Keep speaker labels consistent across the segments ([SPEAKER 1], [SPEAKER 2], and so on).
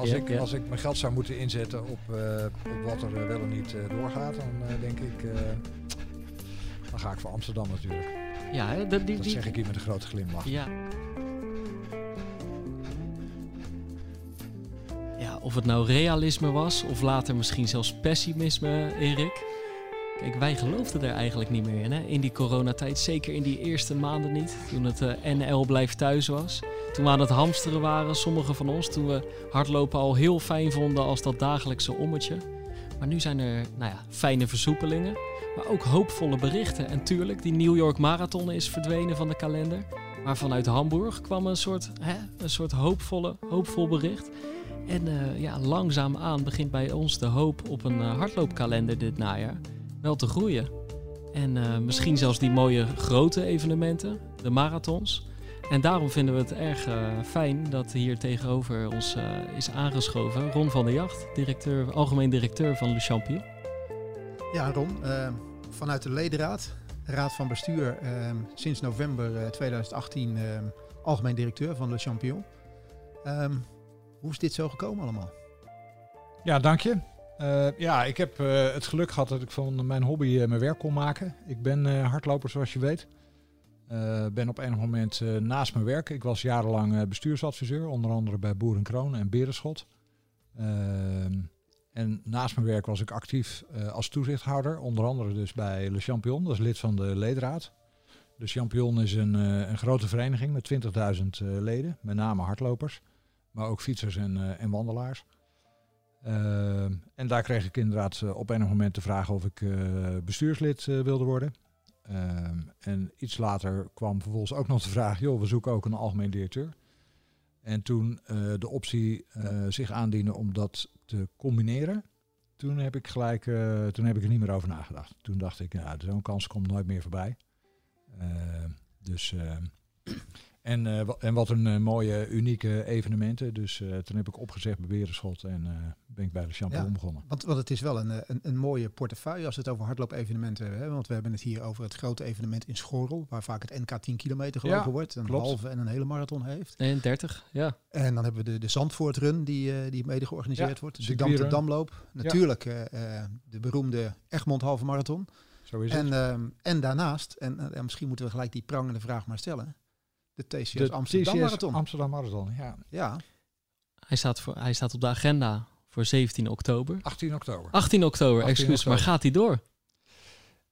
[SPEAKER 1] als,
[SPEAKER 2] Ja,
[SPEAKER 1] ik,
[SPEAKER 2] ja.
[SPEAKER 1] als ik mijn geld zou moeten inzetten op, eh, op wat er eh, wel en niet eh, doorgaat, dan denk ik, dan ga ik voor Amsterdam natuurlijk.
[SPEAKER 2] Ja, hè, dat- die,
[SPEAKER 1] Dat zeg ik hier met een grote glimlach.
[SPEAKER 2] Ja. Ja, of het nou realisme was of later misschien zelfs pessimisme, Erik. Kijk, wij geloofden er eigenlijk niet meer in, hè? in die coronatijd. Zeker in die eerste maanden niet, toen het NL blijft thuis was. Toen we aan het hamsteren waren, sommigen van ons, toen we hardlopen al heel fijn vonden als dat dagelijkse ommetje. Maar nu zijn er nou ja, fijne versoepelingen, maar ook hoopvolle berichten. En tuurlijk, die New York Marathon is verdwenen van de kalender. Maar vanuit Hamburg kwam een soort, hè, een soort hoopvolle, hoopvol bericht. En eh, ja, langzaamaan begint bij ons de hoop op een eh, hardloopkalender dit najaar wel te groeien. En eh, misschien zelfs die mooie grote evenementen, de marathons. En daarom vinden we het erg eh, fijn dat hier tegenover ons eh, is aangeschoven Ron van der Jacht, directeur, algemeen directeur van Le Champion.
[SPEAKER 3] Ja, Ron, eh, vanuit de ledenraad, raad van bestuur, sinds november eh, 2018 eh, algemeen directeur van Le Champion. Ehm, hoe is dit zo gekomen allemaal?
[SPEAKER 1] Ja, dank je. Eh, ja, ik heb eh, het geluk gehad dat ik van mijn hobby mijn werk kon maken. Ik ben eh, hardloper, zoals je weet. Eh, ben op enig moment eh, naast mijn werk. Ik was jarenlang eh, bestuursadviseur, onder andere bij Boeren Kroon en Berenschot. Ehm, en naast mijn werk was ik actief als toezichthouder, onder andere dus bij Le Champion, dat is lid van de ledenraad. De Champion is een, een grote vereniging met 20.000 eh, leden, met name hardlopers, maar ook fietsers en, en wandelaars. Ehm, en daar kreeg ik inderdaad op enig moment de vraag of ik bestuurslid wilde worden. Ehm, en iets later kwam vervolgens ook nog de vraag, joh, we zoeken ook een algemeen directeur. En toen eh, de optie eh, zich aandiende om dat te combineren, toen heb ik gelijk, eh, toen heb ik er niet meer over nagedacht. Toen dacht ik, ja, zo'n kans komt nooit meer voorbij. Ehm, dus, ehm, en, eh, en wat een eh, mooie, unieke evenementen. Dus eh, toen heb ik opgezegd bij Berenschot en eh, ben ik bij de Champion
[SPEAKER 3] Ja.
[SPEAKER 1] begonnen.
[SPEAKER 3] Want, want het is wel een, een, een mooie portefeuille als we het over hardloopevenementen hebben. Hè? Want we hebben het hier over het grote evenement in Schorrel, waar vaak het NK 10 kilometer gelopen
[SPEAKER 1] Ja,
[SPEAKER 3] wordt. Een
[SPEAKER 1] klopt.
[SPEAKER 3] halve en een hele marathon heeft.
[SPEAKER 2] Nee, 30, ja.
[SPEAKER 3] En dan hebben we de, de Zandvoortrun, die, eh, die mede georganiseerd
[SPEAKER 1] Ja,
[SPEAKER 3] wordt. De. Dam te Damloop. Natuurlijk eh, eh, de beroemde Egmond halve marathon.
[SPEAKER 1] Zo is het.
[SPEAKER 3] En, ehm, en daarnaast, en misschien moeten we gelijk die prangende vraag maar stellen. De TCS
[SPEAKER 1] de
[SPEAKER 3] Amsterdam
[SPEAKER 1] TCS
[SPEAKER 3] Marathon.
[SPEAKER 1] Amsterdam Marathon, ja.
[SPEAKER 3] ja,
[SPEAKER 2] Hij staat, voor, hij staat op de agenda voor 17 oktober.
[SPEAKER 1] 18 oktober.
[SPEAKER 2] 18 oktober,
[SPEAKER 1] 18
[SPEAKER 2] excuus, maar gaat hij door?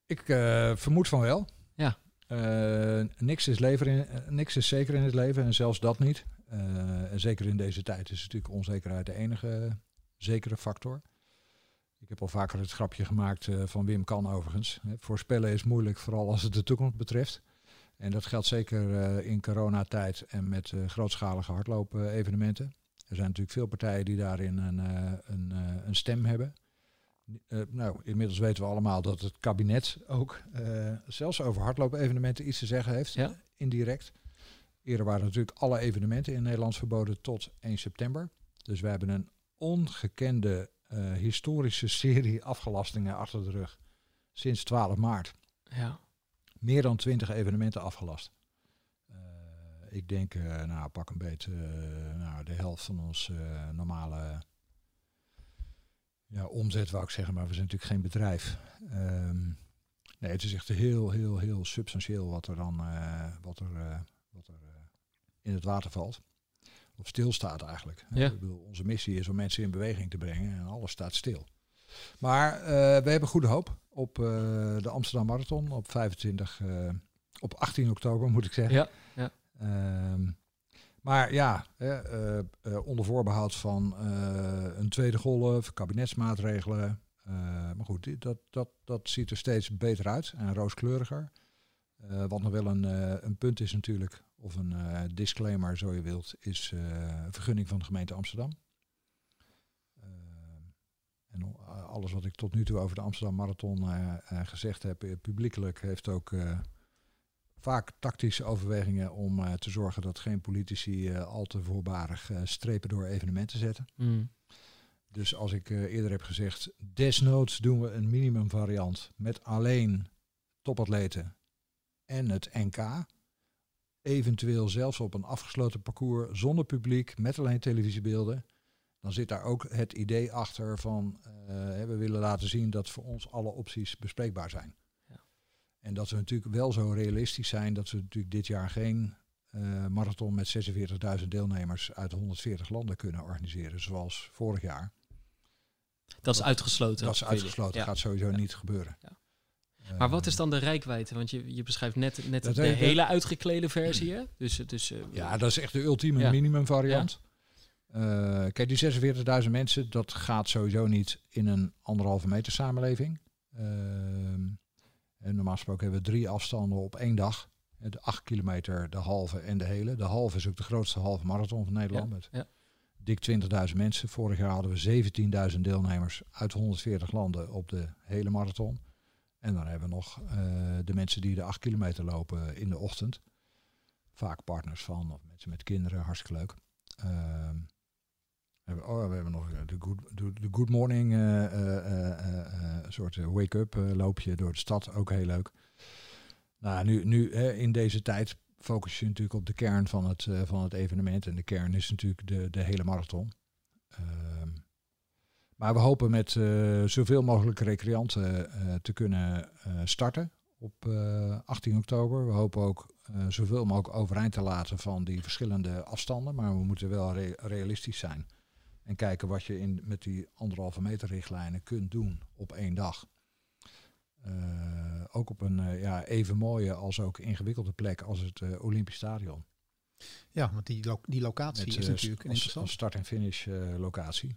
[SPEAKER 1] Ik eh, vermoed van wel.
[SPEAKER 2] Ja.
[SPEAKER 1] Eh, niks, is lever in, eh, niks is zeker in het leven en zelfs dat niet. Eh, en zeker in deze tijd is natuurlijk onzekerheid de enige zekere factor. Ik heb al vaker het grapje gemaakt eh, van Wim Kan overigens. Hè, Voorspellen is moeilijk, vooral als het de toekomst betreft. En dat geldt zeker eh, in coronatijd en met eh, grootschalige hardloop-evenementen. Er zijn natuurlijk veel partijen die daarin een, eh, een, eh, een stem hebben. Eh, nou, inmiddels weten we allemaal dat het kabinet ook eh, zelfs over hardloop-evenementen iets te zeggen heeft,
[SPEAKER 2] Ja.
[SPEAKER 1] indirect. Eerder waren natuurlijk alle evenementen in Nederland verboden tot 1 september. Dus we hebben een ongekende eh, historische serie afgelastingen achter de rug sinds 12 maart.
[SPEAKER 2] Ja.
[SPEAKER 1] Meer dan 20 evenementen afgelast. Eh, ik denk, eh, nou, pak een beet, eh, nou, de helft van ons normale ja, omzet, wou ik zeggen, maar we zijn natuurlijk geen bedrijf. Ehm, nee, het is echt heel, heel, heel substantieel wat er dan wat er, wat er in het water valt. Of stilstaat eigenlijk.
[SPEAKER 2] Ja.
[SPEAKER 1] Ik bedoel, onze missie is om mensen in beweging te brengen en alles staat stil. Maar eh, we hebben goede hoop op eh, de Amsterdam Marathon op 25, eh, op 18 oktober moet ik zeggen.
[SPEAKER 2] Ja, ja.
[SPEAKER 1] Ehm, maar ja, hè, onder voorbehoud van een tweede golf, kabinetsmaatregelen. maar goed, dat, dat, dat ziet er steeds beter uit en rooskleuriger. Wat nog wel een, een punt is natuurlijk, of een disclaimer zo je wilt, is een vergunning van de gemeente Amsterdam. En o- alles wat ik tot nu toe over de Amsterdam Marathon eh, eh, gezegd heb, eh, publiekelijk, heeft ook eh, vaak tactische overwegingen om eh, te zorgen dat geen politici eh, al te voorbarig eh, strepen door evenementen zetten.
[SPEAKER 2] Mm.
[SPEAKER 1] Dus als ik eh, eerder heb gezegd, desnoods doen we een minimumvariant met alleen topatleten en het NK. Eventueel zelfs op een afgesloten parcours zonder publiek, met alleen televisiebeelden. Dan zit daar ook het idee achter van we willen laten zien dat voor ons alle opties bespreekbaar zijn. Ja. En dat we natuurlijk wel zo realistisch zijn dat we natuurlijk dit jaar geen marathon met 46.000 deelnemers uit 140 landen kunnen organiseren, zoals vorig jaar.
[SPEAKER 2] Dat is uitgesloten.
[SPEAKER 1] Dat is uitgesloten. Dat gaat sowieso niet gebeuren. Ja.
[SPEAKER 2] Maar wat is dan de rijkwijde? Want je, je beschrijft net, net de hele uitgeklede versie. Hè? Dus, dus, uh,
[SPEAKER 1] ja, dat is echt de ultieme ja. minimum variant. Uh, kijk, die 46.000 mensen, dat gaat sowieso niet in een anderhalve meter samenleving. Uh, en normaal gesproken hebben we drie afstanden op één dag. De 8 kilometer, de halve en de hele. De halve is ook de grootste halve marathon van Nederland. Met ja. dik 20.000 mensen. Vorig jaar hadden we 17.000 deelnemers uit 140 landen op de hele marathon. En dan hebben we nog uh, de mensen die de acht kilometer lopen in de ochtend. Vaak partners van, of mensen met kinderen, hartstikke leuk. Uh, oh, we hebben nog de Good, de, good Morning uh, soort wake-up loopje door de stad, ook heel leuk. Nou, nu, nu in deze tijd focus je natuurlijk op de kern van het, van het evenement. En de kern is natuurlijk de, de hele marathon. Ehm, maar we hopen met zoveel mogelijk recreanten te kunnen starten op 18 oktober. We hopen ook zoveel mogelijk overeind te laten van die verschillende afstanden. Maar we moeten wel re realistisch zijn. En kijken wat je in, met die anderhalve meter richtlijnen kunt doen op één dag. ook op een ja, even mooie als ook ingewikkelde plek als het Olympisch Stadion.
[SPEAKER 3] Ja, want die, lo die locatie is natuurlijk een interessante
[SPEAKER 1] start- en finish locatie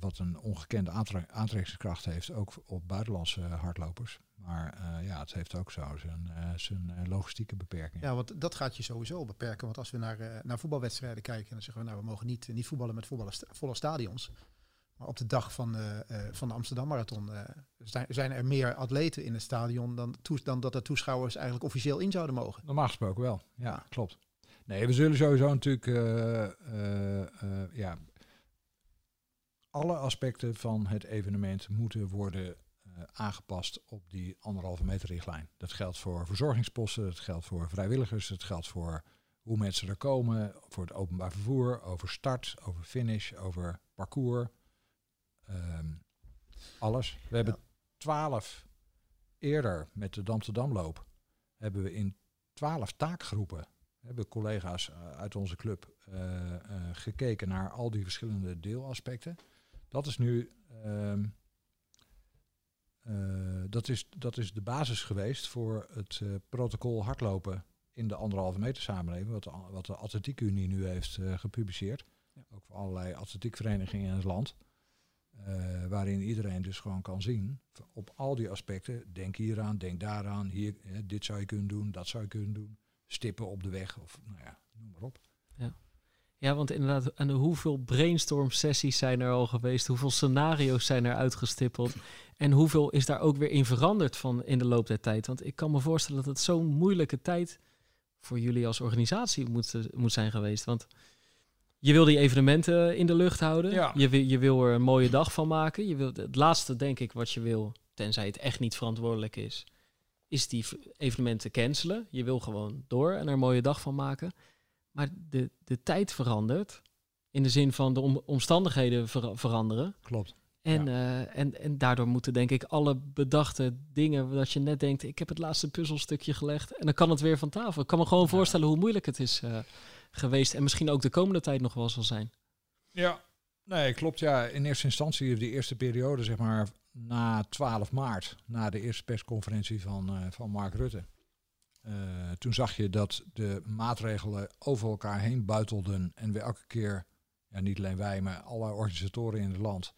[SPEAKER 1] wat een ongekende aantrekkingskracht heeft, ook op buitenlandse hardlopers. Maar uh, ja, het heeft ook zo zijn, uh, zijn uh, logistieke beperkingen.
[SPEAKER 3] Ja, want dat gaat je sowieso beperken. Want als we naar, naar voetbalwedstrijden kijken, dan zeggen we, nou, we mogen niet, niet voetballen met volle stadions. Maar op de dag van, de, van de Amsterdam Marathon zijn, zijn er meer atleten in het stadion dan, dan dat de toeschouwers eigenlijk officieel in zouden mogen.
[SPEAKER 1] Normaal gesproken wel, ja, klopt. Nee, we zullen sowieso natuurlijk ja, alle aspecten van het evenement moeten worden uh, aangepast op die anderhalve meter richtlijn. Dat geldt voor verzorgingsposten, dat geldt voor vrijwilligers, dat geldt voor hoe mensen er komen, voor het openbaar vervoer, over start, over finish, over parcours. Um, alles. We hebben twaalf eerder met de Damsterdamloop hebben we in twaalf taakgroepen hebben collega's uh, uit onze club uh, gekeken naar al die verschillende deelaspecten. Dat is nu. Ehm, eh, dat, is, dat is de basis geweest voor het uh, protocol hardlopen in de anderhalve meter samenleving, wat de, wat de Atletiek Unie nu heeft uh, gepubliceerd. Ja. Ook voor allerlei atletiekverenigingen in het land. waarin iedereen dus gewoon kan zien, op al die aspecten, denk hieraan, denk daaraan, hier, dit zou je kunnen doen, dat zou je kunnen doen. Stippen op de weg, of nou ja, noem maar op.
[SPEAKER 2] Ja. Ja, want inderdaad, en hoeveel brainstorm sessies zijn er al geweest? Hoeveel scenario's zijn er uitgestippeld? En hoeveel is daar ook weer in veranderd van in de loop der tijd? Want ik kan me voorstellen dat het zo'n moeilijke tijd voor jullie als organisatie moet, moet zijn geweest. Want je wil die evenementen in de lucht houden. Ja. Je, wil, je wil er een mooie dag van maken. Je wil, het laatste, denk ik, wat je wil, tenzij het echt niet verantwoordelijk is, is die evenementen cancelen. Je wil gewoon door en er een mooie dag van maken. Maar de, de tijd verandert. In de zin van de omstandigheden veranderen.
[SPEAKER 1] Klopt.
[SPEAKER 2] En, uh, en, en daardoor moeten denk ik alle bedachte dingen dat je net denkt, ik heb het laatste puzzelstukje gelegd en dan kan het weer van tafel. Ik kan me gewoon voorstellen hoe moeilijk het is uh, geweest en misschien ook de komende tijd nog wel zal zijn.
[SPEAKER 1] Ja, nee, klopt. Ja, in eerste instantie, die eerste periode, zeg maar, na 12 maart, na de eerste persconferentie van, uh, van Mark Rutte. Uh, toen zag je dat de maatregelen over elkaar heen buitelden en we elke keer, ja, niet alleen wij, maar alle organisatoren in het land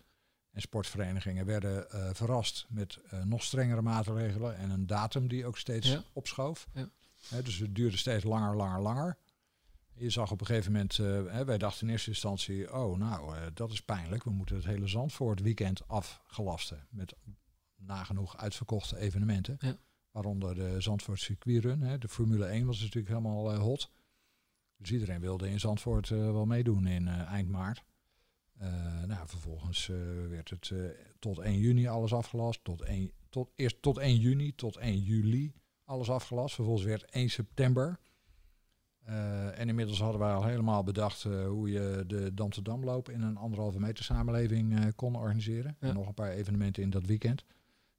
[SPEAKER 1] en sportverenigingen werden uh, verrast met uh, nog strengere maatregelen en een datum die ook steeds ja. opschoof. Ja. dus het duurde steeds langer, langer, langer. Je zag op een gegeven moment, wij dachten in eerste instantie, oh nou, dat is pijnlijk. We moeten het hele Zandvoort weekend afgelasten met nagenoeg uitverkochte evenementen. Ja. Waaronder de Zandvoort circuitrun. Hè. De Formule 1 was natuurlijk helemaal uh, hot. Dus iedereen wilde in Zandvoort uh, wel meedoen in uh, eind maart. nou, vervolgens werd het tot 1 juni alles afgelast. Tot 1, tot, eerst tot 1 juni, tot 1 juli alles afgelast. Vervolgens werd 1 september Eh, en inmiddels hadden wij al helemaal bedacht eh, hoe je de Dam te Dam loop in een anderhalve meter samenleving eh, kon organiseren.
[SPEAKER 2] Ja.
[SPEAKER 1] En nog een paar evenementen in dat weekend.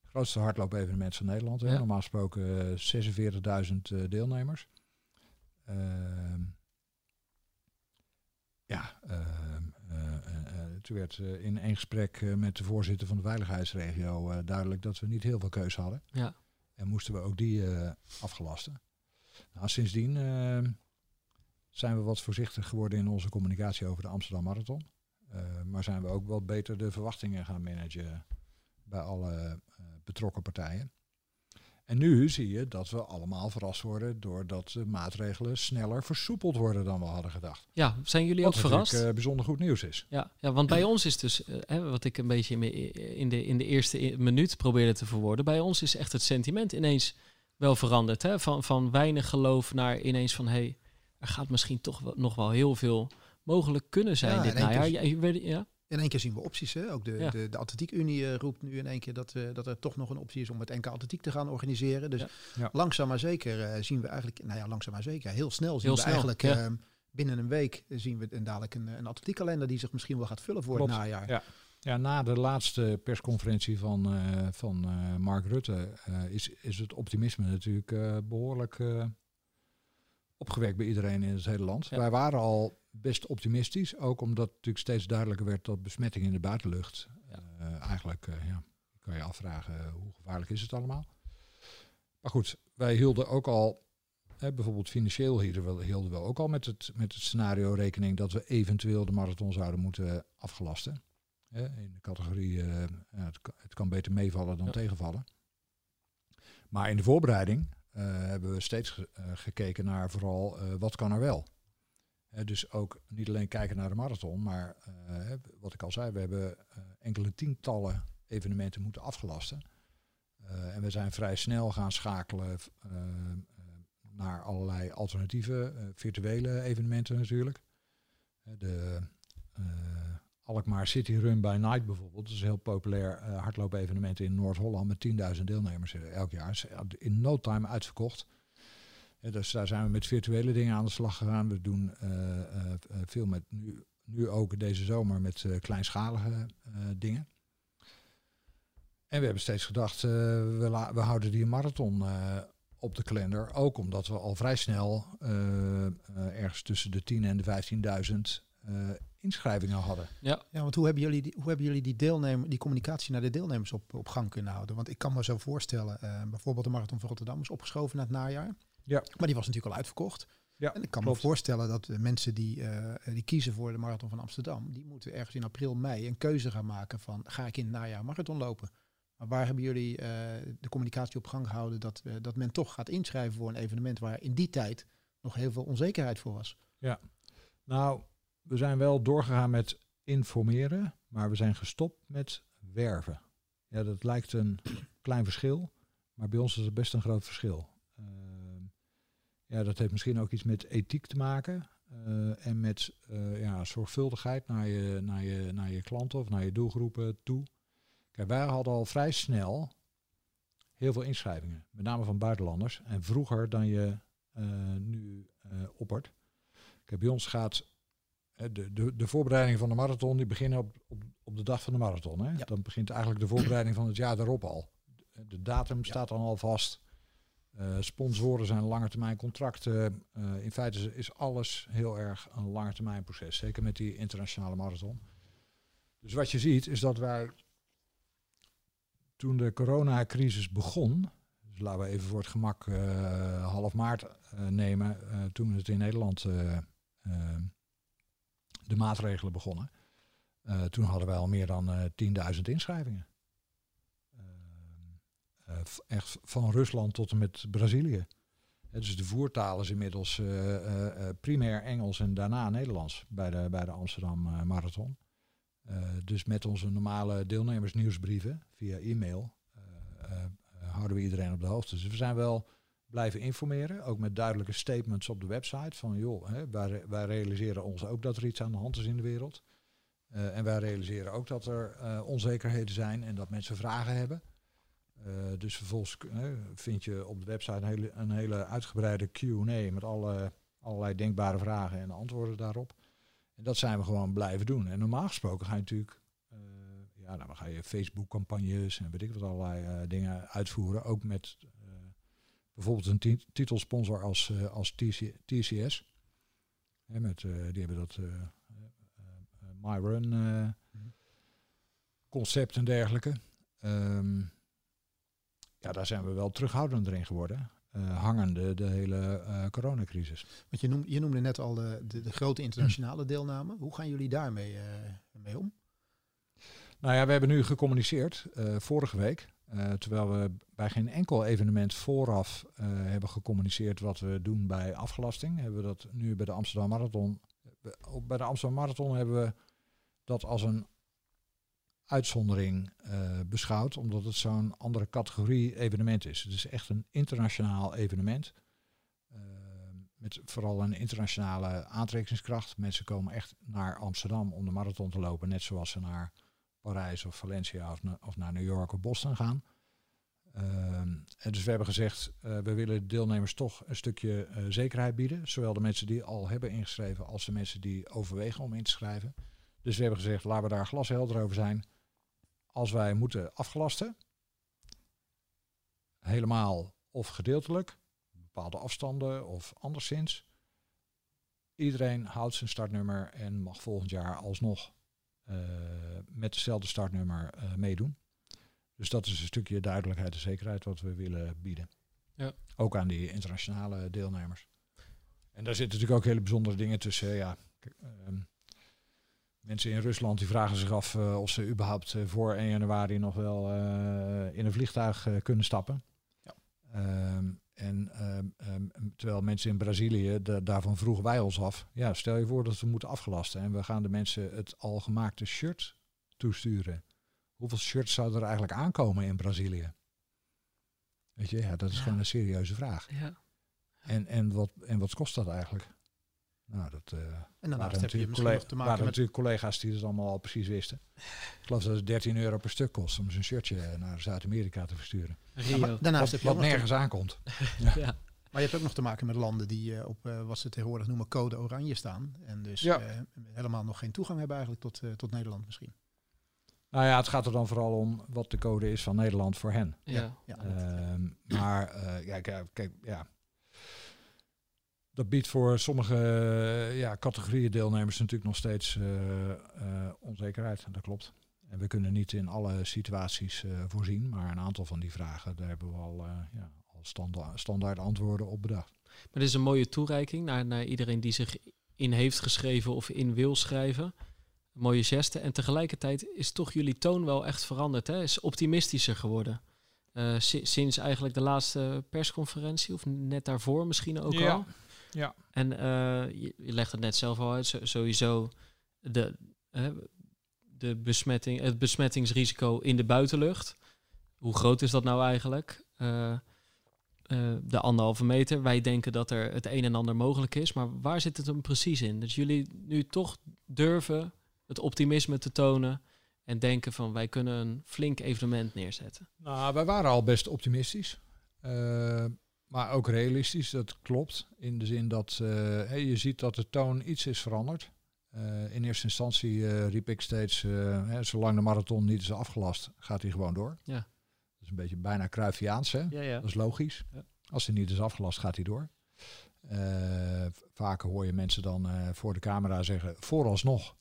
[SPEAKER 1] Grootste hardloop-evenement van Nederland.
[SPEAKER 2] Ja.
[SPEAKER 1] Normaal gesproken eh, 46.000 eh, deelnemers. Ehm, ja, ehm, eh, toen werd in één gesprek met de voorzitter van de veiligheidsregio duidelijk dat we niet heel veel keus hadden.
[SPEAKER 2] Ja.
[SPEAKER 1] En moesten we ook die afgelasten. Nou, sindsdien eh, zijn we wat voorzichtig geworden in onze communicatie over de Amsterdam Marathon. Maar zijn we ook wat beter de verwachtingen gaan managen bij alle eh, betrokken partijen. En nu zie je dat we allemaal verrast worden doordat de maatregelen sneller versoepeld worden dan we hadden gedacht.
[SPEAKER 2] Ja, zijn jullie ook
[SPEAKER 1] Wat
[SPEAKER 2] verrast?
[SPEAKER 1] natuurlijk eh, bijzonder goed nieuws is.
[SPEAKER 2] Ja, ja, want bij ons is dus, eh, hè, wat ik een beetje in, de, in de eerste minuut probeerde te verwoorden, bij ons is echt het sentiment ineens wel veranderd. Hè? Van, van weinig geloof naar ineens van, hé, hey, er gaat misschien toch wel, nog wel heel veel mogelijk kunnen zijn
[SPEAKER 3] Ja,
[SPEAKER 2] dit najaar. Ja, ja?
[SPEAKER 3] In één keer zien we opties. Hè? Ook de,
[SPEAKER 2] Ja.
[SPEAKER 3] de, de Atletiekunie eh, roept nu in één keer dat, eh, dat er toch nog een optie is om het NK Atletiek te gaan organiseren. Dus
[SPEAKER 2] Ja.
[SPEAKER 1] Ja.
[SPEAKER 3] langzaam maar zeker eh, zien we eigenlijk, nou ja, langzaam maar zeker, heel snel zien
[SPEAKER 2] Heel
[SPEAKER 3] we
[SPEAKER 2] snel,
[SPEAKER 3] eigenlijk
[SPEAKER 2] ja.
[SPEAKER 3] eh, binnen een week zien we een, dadelijk een, een atletiekkalender die zich misschien wel gaat vullen voor
[SPEAKER 1] Klopt.
[SPEAKER 3] het najaar.
[SPEAKER 1] Ja. Ja, na de laatste persconferentie van, eh, van eh, Mark Rutte eh, is, is het optimisme natuurlijk eh, behoorlijk eh, opgewekt bij iedereen in het hele land.
[SPEAKER 2] Ja.
[SPEAKER 1] Wij waren al best optimistisch, ook omdat natuurlijk steeds duidelijker werd dat besmetting in de buitenlucht
[SPEAKER 2] Ja.
[SPEAKER 1] eh, eigenlijk, eh, ja, kan je afvragen eh, hoe gevaarlijk is het allemaal. Maar goed, wij hielden ook al, hè, bijvoorbeeld financieel hielden we, hielden we ook al met het, met het scenario rekening dat we eventueel de marathon zouden moeten afgelasten. In de categorie, het, kan, het kan beter meevallen dan
[SPEAKER 2] Ja.
[SPEAKER 1] tegenvallen. Maar in de voorbereiding hebben we steeds ge- gekeken naar vooral wat kan er wel. Dus ook niet alleen kijken naar de marathon, maar eh, wat ik al zei, we hebben eh, enkele tientallen evenementen moeten afgelasten. Eh, en we zijn vrij snel gaan schakelen naar allerlei alternatieve, virtuele evenementen natuurlijk. De Alkmaar City Run by Night bijvoorbeeld, dat is een heel populair eh hardloopevenement in Noord-Holland met 10.000 deelnemers elk jaar. Is in no time uitverkocht. Eh, dus daar zijn we met virtuele dingen aan de slag gegaan. We doen eh, eh, veel met nu, nu ook deze zomer met eh, kleinschalige eh, dingen. En we hebben steeds gedacht, eh, we, la- we houden die marathon eh, op de kalender. Ook omdat we al vrij snel eh, eh, ergens tussen de 10 en de 15.000 eh, inschrijvingen hadden.
[SPEAKER 3] Ja, want hoe hebben jullie die, hoe hebben jullie die, deelnemer, die communicatie naar de deelnemers op, op gang kunnen houden? Want ik kan me zo voorstellen, eh, bijvoorbeeld de Marathon van Rotterdam is opgeschoven naar het najaar.
[SPEAKER 1] Ja.
[SPEAKER 3] Maar die was natuurlijk al uitverkocht.
[SPEAKER 1] Ja,
[SPEAKER 3] En ik kan
[SPEAKER 1] klopt.
[SPEAKER 3] me voorstellen dat de mensen die, eh, die kiezen voor de Marathon van Amsterdam, die moeten ergens in april, mei een keuze gaan maken van ga ik in het najaar marathon lopen? Maar waar hebben jullie eh, de communicatie op gang gehouden dat, eh, dat men toch gaat inschrijven voor een evenement waar in die tijd nog heel veel onzekerheid voor was?
[SPEAKER 1] Nou, we zijn wel doorgegaan met informeren, maar we zijn gestopt met werven. Ja, dat lijkt een klein verschil, maar bij ons is het best een groot verschil. Ja, dat heeft misschien ook iets met ethiek te maken eh, en met eh, ja, zorgvuldigheid naar je, naar, je, naar je klanten of naar je doelgroepen toe. Kijk, wij hadden al vrij snel heel veel inschrijvingen, met name van buitenlanders en vroeger dan je eh, nu oppert. Kijk, bij ons gaat de, de, de voorbereidingen van de marathon die beginnen op, op, op de dag van de marathon. Hè?
[SPEAKER 3] Ja.
[SPEAKER 1] Dan begint eigenlijk de voorbereiding van het jaar daarop al. De, de datum
[SPEAKER 3] Ja.
[SPEAKER 1] staat dan al vast. Eh, sponsoren zijn lange termijn contracten. Eh, in feite is, alles heel erg een lange termijn proces. Zeker met die internationale marathon. Dus wat je ziet is dat wij toen de coronacrisis begon, dus laten we even voor het gemak eh, half maart nemen, toen het in Nederland de maatregelen begonnen. Toen hadden wij al meer dan eh 10.000 inschrijvingen. Eh, echt van Rusland tot en met Brazilië. Eh, dus de voertaal is inmiddels eh, primair Engels en daarna Nederlands bij de, bij de Amsterdam Marathon. Dus met onze normale deelnemersnieuwsbrieven via e-mail houden we iedereen op de hoogte. Dus we zijn wel blijven informeren, ook met duidelijke statements op de website van joh, hè, wij, wij realiseren ons ook dat er iets aan de hand is in de wereld. En wij realiseren ook dat er onzekerheden zijn en dat mensen vragen hebben. Eh, dus vervolgens eh, vind je op de website een hele, een hele uitgebreide Q&A met alle Allerlei denkbare vragen en antwoorden daarop. En dat zijn we gewoon blijven doen. En normaal gesproken ga je natuurlijk, uh, ja, nou, dan ga je Facebook-campagnes en weet ik wat allerlei dingen uitvoeren. Ook met bijvoorbeeld een titelsponsor als, als TC TCS. met, die hebben dat MyRun mhm. concept en dergelijke. Ehm, ja, daar zijn we wel terughoudender in geworden. Uh, hangende de hele uh, coronacrisis.
[SPEAKER 3] Want je noemde, je noemde net al de, de, de grote internationale deelname. Hoe gaan jullie daarmee uh, mee om?
[SPEAKER 1] Nou ja, we hebben nu gecommuniceerd vorige week. terwijl we bij geen enkel evenement vooraf hebben gecommuniceerd wat we doen bij afgelasting. Hebben we dat nu bij de Amsterdam Marathon. Bij de Amsterdam Marathon hebben we dat als een uitzondering uh, beschouwd, omdat het zo'n andere categorie evenement is. Het is echt een internationaal evenement. Uh, met vooral een internationale aantrekkingskracht. Mensen komen echt naar Amsterdam om de marathon te lopen, net zoals ze naar Parijs of Valencia of, na, of naar New York of Boston gaan. Uh, en dus we hebben gezegd, we willen deelnemers toch een stukje zekerheid bieden. Zowel de mensen die al hebben ingeschreven als de mensen die overwegen om in te schrijven. Dus we hebben gezegd, laten we daar glashelder over zijn als wij moeten afgelasten, helemaal of gedeeltelijk, bepaalde afstanden of anderszins, iedereen houdt zijn startnummer en mag volgend jaar alsnog uh, met hetzelfde startnummer uh, meedoen. Dus dat is een stukje duidelijkheid en zekerheid wat we willen bieden. Ja. Ook aan die internationale deelnemers. En daar zitten natuurlijk ook hele bijzondere dingen tussen. Ja, uh, Mensen in Rusland die vragen zich af uh, of ze überhaupt uh, voor 1 januari nog wel uh, in een vliegtuig kunnen stappen. Ja. Um, en um, terwijl mensen in Brazilië, daarvan vroegen wij ons af. Ja, stel je voor dat we moeten afgelasten en we gaan de mensen het al gemaakte shirt toesturen. Hoeveel shirts zouden er eigenlijk aankomen in Brazilië? Weet je, ja, dat is ja. gewoon een serieuze vraag. Ja. En, en, wat, en wat kost dat eigenlijk? Nou, dat uh, en daarnaast heb je misschien nog te maken met... natuurlijk collega's die het allemaal al precies wisten. Ik geloof dat het 13 euro per stuk kost om zijn shirtje naar Zuid-Amerika te versturen. Ja, daarnaast heb je wat nergens aankomt.
[SPEAKER 3] ja. ja. Maar je hebt ook nog te maken met landen die uh, op uh, wat ze tegenwoordig noemen code oranje staan. En dus ja. helemaal nog geen toegang hebben eigenlijk tot, tot Nederland misschien.
[SPEAKER 1] Nou ja, het gaat er dan vooral om wat de code is van Nederland voor hen. Ja. ja. Ehm, maar ja, kijk, ja, dat biedt voor sommige uh, ja, categorieën deelnemers natuurlijk nog steeds uh, uh, onzekerheid. Dat klopt. En we kunnen niet in alle situaties voorzien, maar een aantal van die vragen, daar hebben we al, ja, al standaard, standaard, antwoorden op bedacht.
[SPEAKER 2] Maar dit is een mooie toereiking naar, naar iedereen die zich in heeft geschreven of in wil schrijven. Mooie geste. En tegelijkertijd is toch jullie toon wel echt veranderd. Hè? Is optimistischer geworden. sinds eigenlijk de laatste persconferentie, of net daarvoor misschien ook ja. al. Ja. En uh, je, je, legt het net zelf al uit, sowieso de, uh, de besmetting, het besmettingsrisico in de buitenlucht. Hoe groot is dat nou eigenlijk? Uh, de anderhalve meter. Wij denken dat er het een en ander mogelijk is, maar waar zit het hem precies in? Dat jullie nu toch durven het optimisme te tonen en denken van wij kunnen een flink evenement neerzetten.
[SPEAKER 1] Nou, wij waren al best optimistisch. Maar ook realistisch, dat klopt. In de zin dat uh, je ziet dat de toon iets is veranderd. Uh, in eerste instantie uh, riep ik steeds, hè, zolang de marathon niet is afgelast, gaat hij gewoon door. Ja. Dat is een beetje bijna Cruyffiaans, hè? Ja, ja. Dat is logisch. Ja. Als hij niet is afgelast, gaat hij door. vaker hoor je mensen dan voor de camera zeggen, vooralsnog,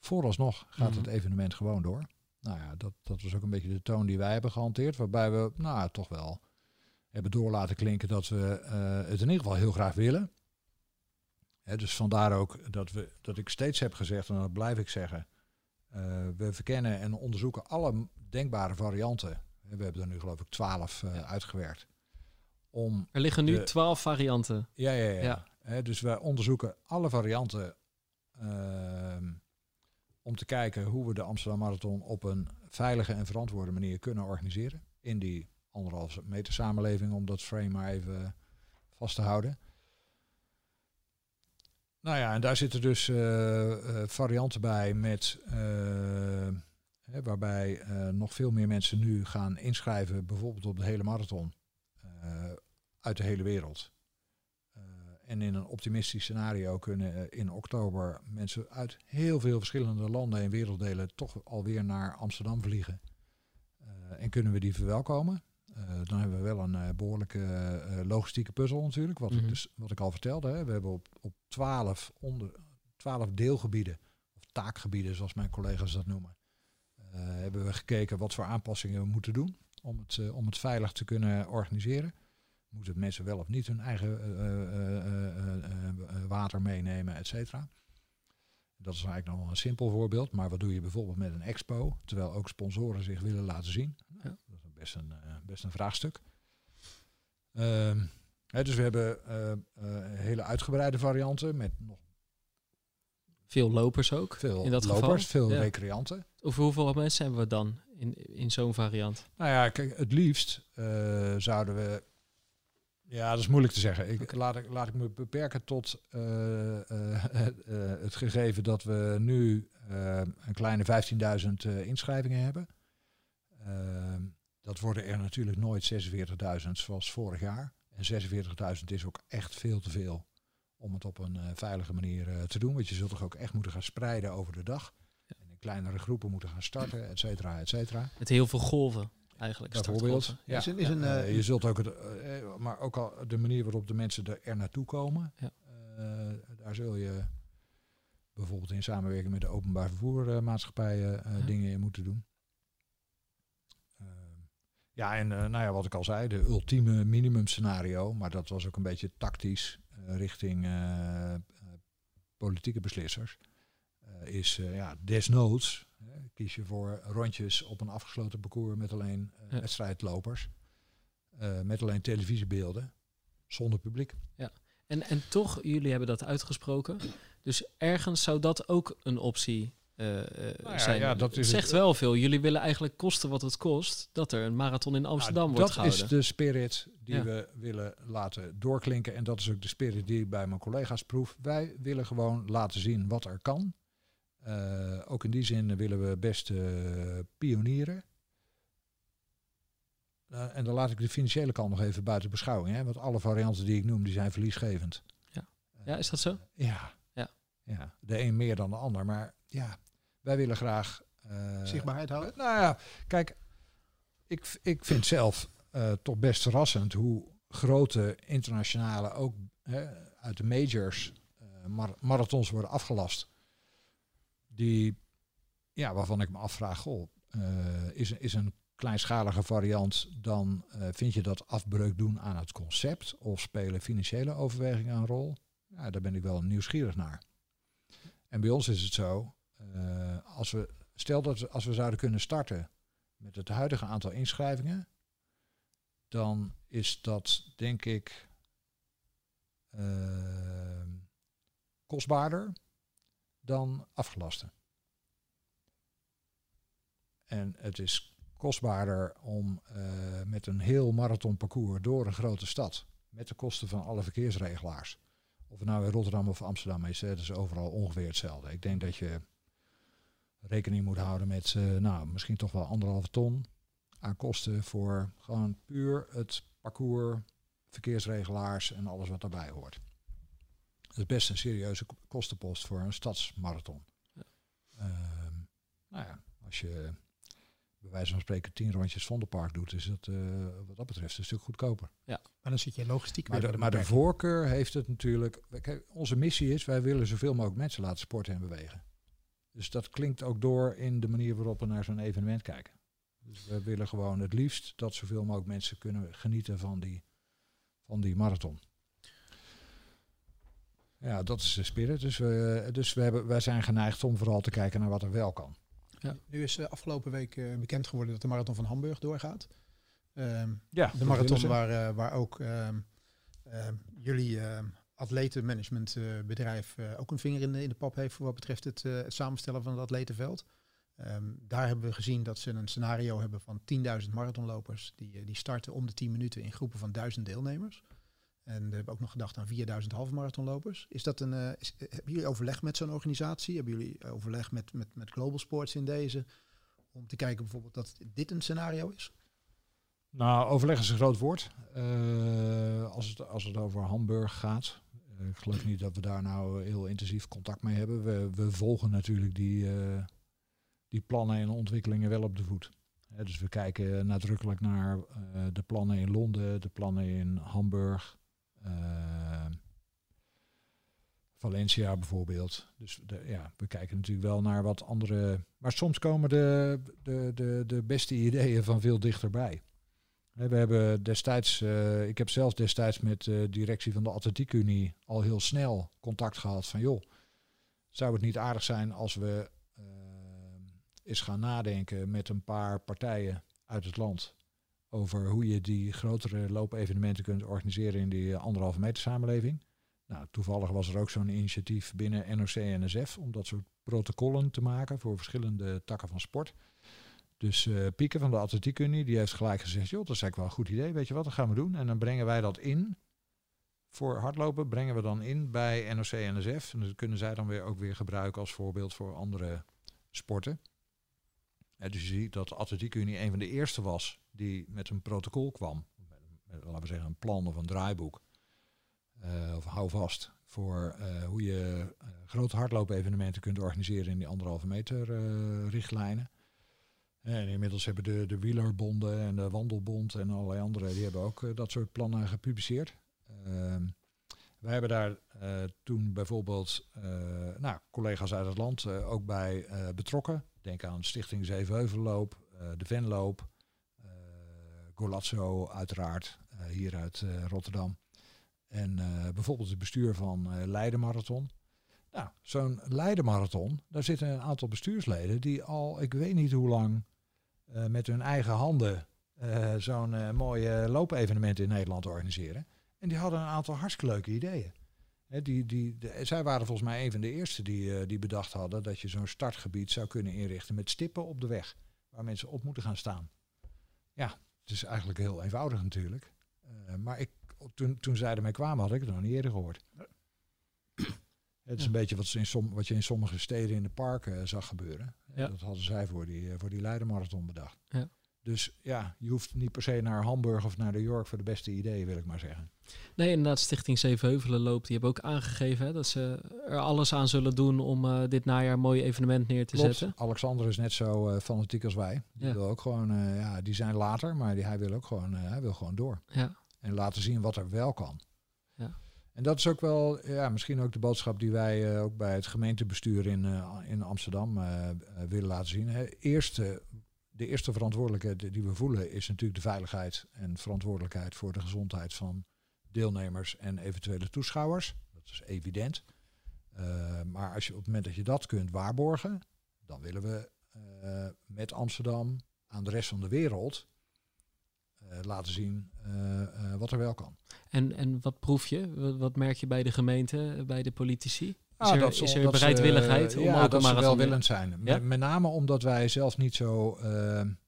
[SPEAKER 1] vooralsnog gaat mm het evenement gewoon door. Nou ja, dat, dat was ook een beetje de toon die wij hebben gehanteerd, waarbij we nou, toch wel hebben door laten klinken dat we uh, het in ieder geval heel graag willen. Hè, dus vandaar ook dat, we, dat ik steeds heb gezegd, en dat blijf ik zeggen, uh, we verkennen en onderzoeken alle denkbare varianten. We hebben er nu geloof ik twaalf uh, uitgewerkt.
[SPEAKER 2] Om er liggen nu twaalf varianten.
[SPEAKER 1] Ja, ja, ja. ja. Dus we onderzoeken alle varianten ehm, om te kijken hoe we de Amsterdam Marathon op een veilige en verantwoorde manier kunnen organiseren. In die anderhalve meter samenleving, om dat frame maar even vast te houden. Nou ja, en daar zitten dus uh, varianten bij met hè, waarbij nog veel meer mensen nu gaan inschrijven, bijvoorbeeld op de hele marathon uit de hele wereld. en in een optimistisch scenario kunnen eh, in oktober mensen uit heel veel verschillende landen en werelddelen toch alweer naar Amsterdam vliegen. Eh, en kunnen we die verwelkomen. Eh, dan hebben we wel een eh, behoorlijke eh, logistieke puzzel natuurlijk. Wat,
[SPEAKER 2] Mhm.
[SPEAKER 1] ik dus, wat ik al vertelde. Hè. We hebben op, op 12, onder, 12 deelgebieden, of taakgebieden zoals mijn collega's dat noemen. hebben we gekeken wat voor aanpassingen we moeten doen om het, om het veilig te kunnen organiseren. Moeten mensen wel of niet hun eigen water meenemen, et cetera. Dat is eigenlijk nog wel een simpel voorbeeld. Maar wat doe je bijvoorbeeld met een expo, terwijl ook sponsoren zich willen laten zien?
[SPEAKER 2] Ja.
[SPEAKER 1] Best een, eh, best een vraagstuk. Ehm, hè, dus we hebben eh, eh, hele uitgebreide varianten met nog
[SPEAKER 2] Veel lopers ook.
[SPEAKER 1] veel
[SPEAKER 2] in dat
[SPEAKER 1] lopers,
[SPEAKER 2] geval.
[SPEAKER 1] veel
[SPEAKER 2] Ja.
[SPEAKER 1] recreanten.
[SPEAKER 2] Over hoeveel mensen hebben we dan in, in zo'n variant?
[SPEAKER 1] Nou ja, kijk, het liefst zouden we. Ja, dat is moeilijk te zeggen. Ik, laat, ik, laat ik me beperken tot het, het gegeven dat we nu een kleine 15.000 eh, inschrijvingen hebben. Dat worden er natuurlijk nooit 46.000 zoals vorig jaar. En 46.000 is ook echt veel te veel om het op een eh, veilige manier eh, te doen. Want je zult toch ook echt moeten gaan spreiden over de dag. En in kleinere groepen moeten gaan starten, et cetera, et cetera.
[SPEAKER 2] Met heel veel golven eigenlijk.
[SPEAKER 1] Bijvoorbeeld. Ja.
[SPEAKER 3] Is een- is een,
[SPEAKER 1] Eh, je zult ook, het, maar ook al de manier waarop de mensen er, er naartoe komen,
[SPEAKER 2] Ja.
[SPEAKER 1] eh, daar zul je bijvoorbeeld in samenwerking met de openbaar vervoermaatschappijen eh
[SPEAKER 2] Ja.
[SPEAKER 1] dingen in moeten doen. Ja, en eh, nou ja, wat ik al zei, de ultieme minimum scenario, maar dat was ook een beetje tactisch eh, richting eh, politieke beslissers, is ja, desnoods kies je voor rondjes op een afgesloten parcours met alleen
[SPEAKER 2] Ja.
[SPEAKER 1] wedstrijdlopers, met alleen televisiebeelden, zonder publiek.
[SPEAKER 2] En, en toch, jullie hebben dat uitgesproken. Dus ergens zou dat ook een optie eh, eh,
[SPEAKER 1] Nou ja,
[SPEAKER 2] zijn.
[SPEAKER 1] ja, dat
[SPEAKER 2] het zegt
[SPEAKER 1] het.
[SPEAKER 2] wel veel. Jullie willen eigenlijk kosten wat het kost dat er een marathon in Amsterdam
[SPEAKER 1] Nou,
[SPEAKER 2] wordt
[SPEAKER 1] dat
[SPEAKER 2] gehouden.
[SPEAKER 1] is de spirit die
[SPEAKER 2] Ja.
[SPEAKER 1] we willen laten doorklinken. En dat is ook de spirit die ik bij mijn collega's proef. Wij willen gewoon laten zien wat er kan. Eh, ook in die zin willen we best eh, pionieren. En dan laat ik de financiële kant nog even buiten beschouwing. Hè? Want alle varianten die ik noem, die zijn verliesgevend.
[SPEAKER 2] Ja. Ja, is dat zo?
[SPEAKER 1] Ja.
[SPEAKER 2] Ja.
[SPEAKER 1] ja. De een meer dan de ander. Maar ja, wij willen graag... eh,
[SPEAKER 3] Zichtbaarheid houden?
[SPEAKER 1] nou ja, kijk, ik, ik vind zelf eh, toch best verrassend hoe grote internationale, ook hè, uit de majors, eh, mar- marathons worden afgelast. Die, ja, waarvan ik me afvraag, goh, is, is een kleinschalige variant, dan vind je dat afbreuk doen aan het concept of spelen financiële overwegingen een rol? Ja, daar ben ik wel nieuwsgierig naar. En bij ons is het zo, eh, als we Stel dat we, als we zouden kunnen starten met het huidige aantal inschrijvingen, dan is dat denk ik eh, kostbaarder dan afgelasten. En het is kostbaarder om eh, met een heel marathonparcours door een grote stad, met de kosten van alle verkeersregelaars, of het nou in Rotterdam of Amsterdam is, dat is overal ongeveer hetzelfde. Ik denk dat je rekening moet houden met eh, nou, misschien toch wel anderhalve ton aan kosten voor gewoon puur het parcours, verkeersregelaars en alles wat daarbij hoort. Dat is best een serieuze ko- kostenpost voor een stadsmarathon.
[SPEAKER 2] Ja.
[SPEAKER 1] Ehm, nou ja, als je bij wijze van spreken tien rondjes Vondelpark doet, is dat eh, wat dat betreft een stuk goedkoper.
[SPEAKER 3] Maar dan zit je logistiek
[SPEAKER 1] Maar
[SPEAKER 3] weer
[SPEAKER 1] de, maar de voorkeur heeft het natuurlijk. Kijk, onze missie is: wij willen zoveel mogelijk mensen laten sporten en bewegen. Dus dat klinkt ook door in de manier waarop we naar zo'n evenement kijken. Dus we willen gewoon het liefst dat zoveel mogelijk mensen kunnen genieten van die, van die marathon. Ja, dat is de spirit. Dus, we, dus we hebben, wij zijn geneigd om vooral te kijken naar wat er wel kan.
[SPEAKER 3] Nu is eh, afgelopen week eh, bekend geworden dat de marathon van Hamburg doorgaat. Ehm,
[SPEAKER 1] Ja,
[SPEAKER 3] de marathon waar, eh, waar ook ehm, ehm, jullie ehm atletenmanagementbedrijf eh, ook een vinger in de, in de pap heeft voor wat betreft het, eh, samenstellen van het atletenveld. Ehm, daar hebben we gezien dat ze een scenario hebben van 10.000 marathonlopers die, eh, die starten om de 10 minuten in groepen van 1000 deelnemers. En we hebben ook nog gedacht aan 4000 halve marathonlopers. Is dat een, eh, eh, hebben jullie overleg met zo'n organisatie? Hebben jullie overleg met, met, met Global Sports in deze? Om te kijken bijvoorbeeld dat dit een scenario is?
[SPEAKER 1] Nou, overleg is een groot woord. Eh, als, het, als het over Hamburg gaat. Eh, ik geloof niet dat we daar nou heel intensief contact mee hebben. We, we volgen natuurlijk die, die plannen en ontwikkelingen wel op de voet. dus we kijken nadrukkelijk naar de plannen in Londen, de plannen in Hamburg, Valencia bijvoorbeeld. Dus de, ja, we kijken natuurlijk wel naar wat andere. Maar soms komen de, de, de, de beste ideeën van veel dichterbij. We hebben destijds, uh, ik heb zelfs destijds met de directie van de Atletiekunie al heel snel contact gehad van joh, zou het niet aardig zijn als we uh, eens gaan nadenken met een paar partijen uit het land over hoe je die grotere loopevenementen kunt organiseren in die anderhalve meter samenleving. Nou, toevallig was er ook zo'n initiatief binnen NOC-NSF om dat soort protocollen te maken voor verschillende takken van sport. Dus uh, Pieke van de Atletiekunie, die heeft gelijk gezegd, joh, dat is eigenlijk wel een goed idee, weet je wat, dat gaan we doen. En dan brengen wij dat in, voor hardlopen brengen we dan in bij NOC-NSF. En dat kunnen zij dan weer ook weer gebruiken als voorbeeld voor andere sporten. dus je ziet dat de Atletiekunie een van de eerste was die met een protocol kwam. Met, laten we zeggen, een plan of een draaiboek. Uh, of hou vast voor hoe je grote hardloopevenementen kunt organiseren in die anderhalve meter richtlijnen. En inmiddels hebben de, de wielerbonden en de wandelbond en allerlei andere, die hebben ook dat soort plannen gepubliceerd. Ehm, wij hebben daar toen bijvoorbeeld nou, collega's uit het land ook bij betrokken. Denk aan Stichting Zevenheuvelloop, de Venloop, Golazzo uiteraard, hier uit Rotterdam. En uh, bijvoorbeeld het bestuur van uh, Leiden Marathon. Nou, zo'n Leiden Marathon, daar zitten een aantal bestuursleden die al, ik weet niet hoe lang, uh, met hun eigen handen zo'n mooie loopevenement in Nederland organiseren. En die hadden een aantal hartstikke leuke ideeën. Die, die, de, zij waren volgens mij een van de eerste die, die bedacht hadden dat je zo'n startgebied zou kunnen inrichten met stippen op de weg, waar mensen op moeten gaan staan. Ja, het is eigenlijk heel eenvoudig natuurlijk. maar ik toen, toen zij ermee kwamen, had ik het nog niet eerder gehoord. Het is een beetje wat, in som, wat je in sommige steden in de parken zag gebeuren. Ja. Dat hadden zij voor die, voor die Leidenmarathon bedacht. Ja. Dus ja, je hoeft niet per se naar Hamburg of naar New York voor de beste ideeën, wil ik maar zeggen.
[SPEAKER 2] Nee, inderdaad, Stichting Zevenheuvelen loopt. Die hebben ook aangegeven hè, dat ze er alles aan zullen doen om uh, dit najaar een mooi evenement neer te zetten.
[SPEAKER 1] Alexander is net zo uh, fanatiek als wij. Die wil ook gewoon, uh, ja, die zijn later, maar die, hij wil ook gewoon, hij wil gewoon door. Ja. En laten zien wat er wel kan. En dat is ook wel, ja, misschien ook de boodschap die wij uh, ook bij het gemeentebestuur in, uh, in Amsterdam uh, willen laten zien. Hè. De eerste verantwoordelijkheid die we voelen is natuurlijk de veiligheid en verantwoordelijkheid voor de gezondheid van deelnemers en eventuele toeschouwers. Dat is evident. maar als je op het moment dat je dat kunt waarborgen, dan willen we met Amsterdam aan de rest van de wereld eh, laten zien eh, eh, wat er wel kan.
[SPEAKER 2] En, en wat proef je? Wat, merk je bij de gemeente, bij de politici? Is ah, er, dat is er bereidwilligheid
[SPEAKER 1] ze, om ja, ook dat ze welwillend zijn. Ja? Met, name omdat wij zelf niet zo,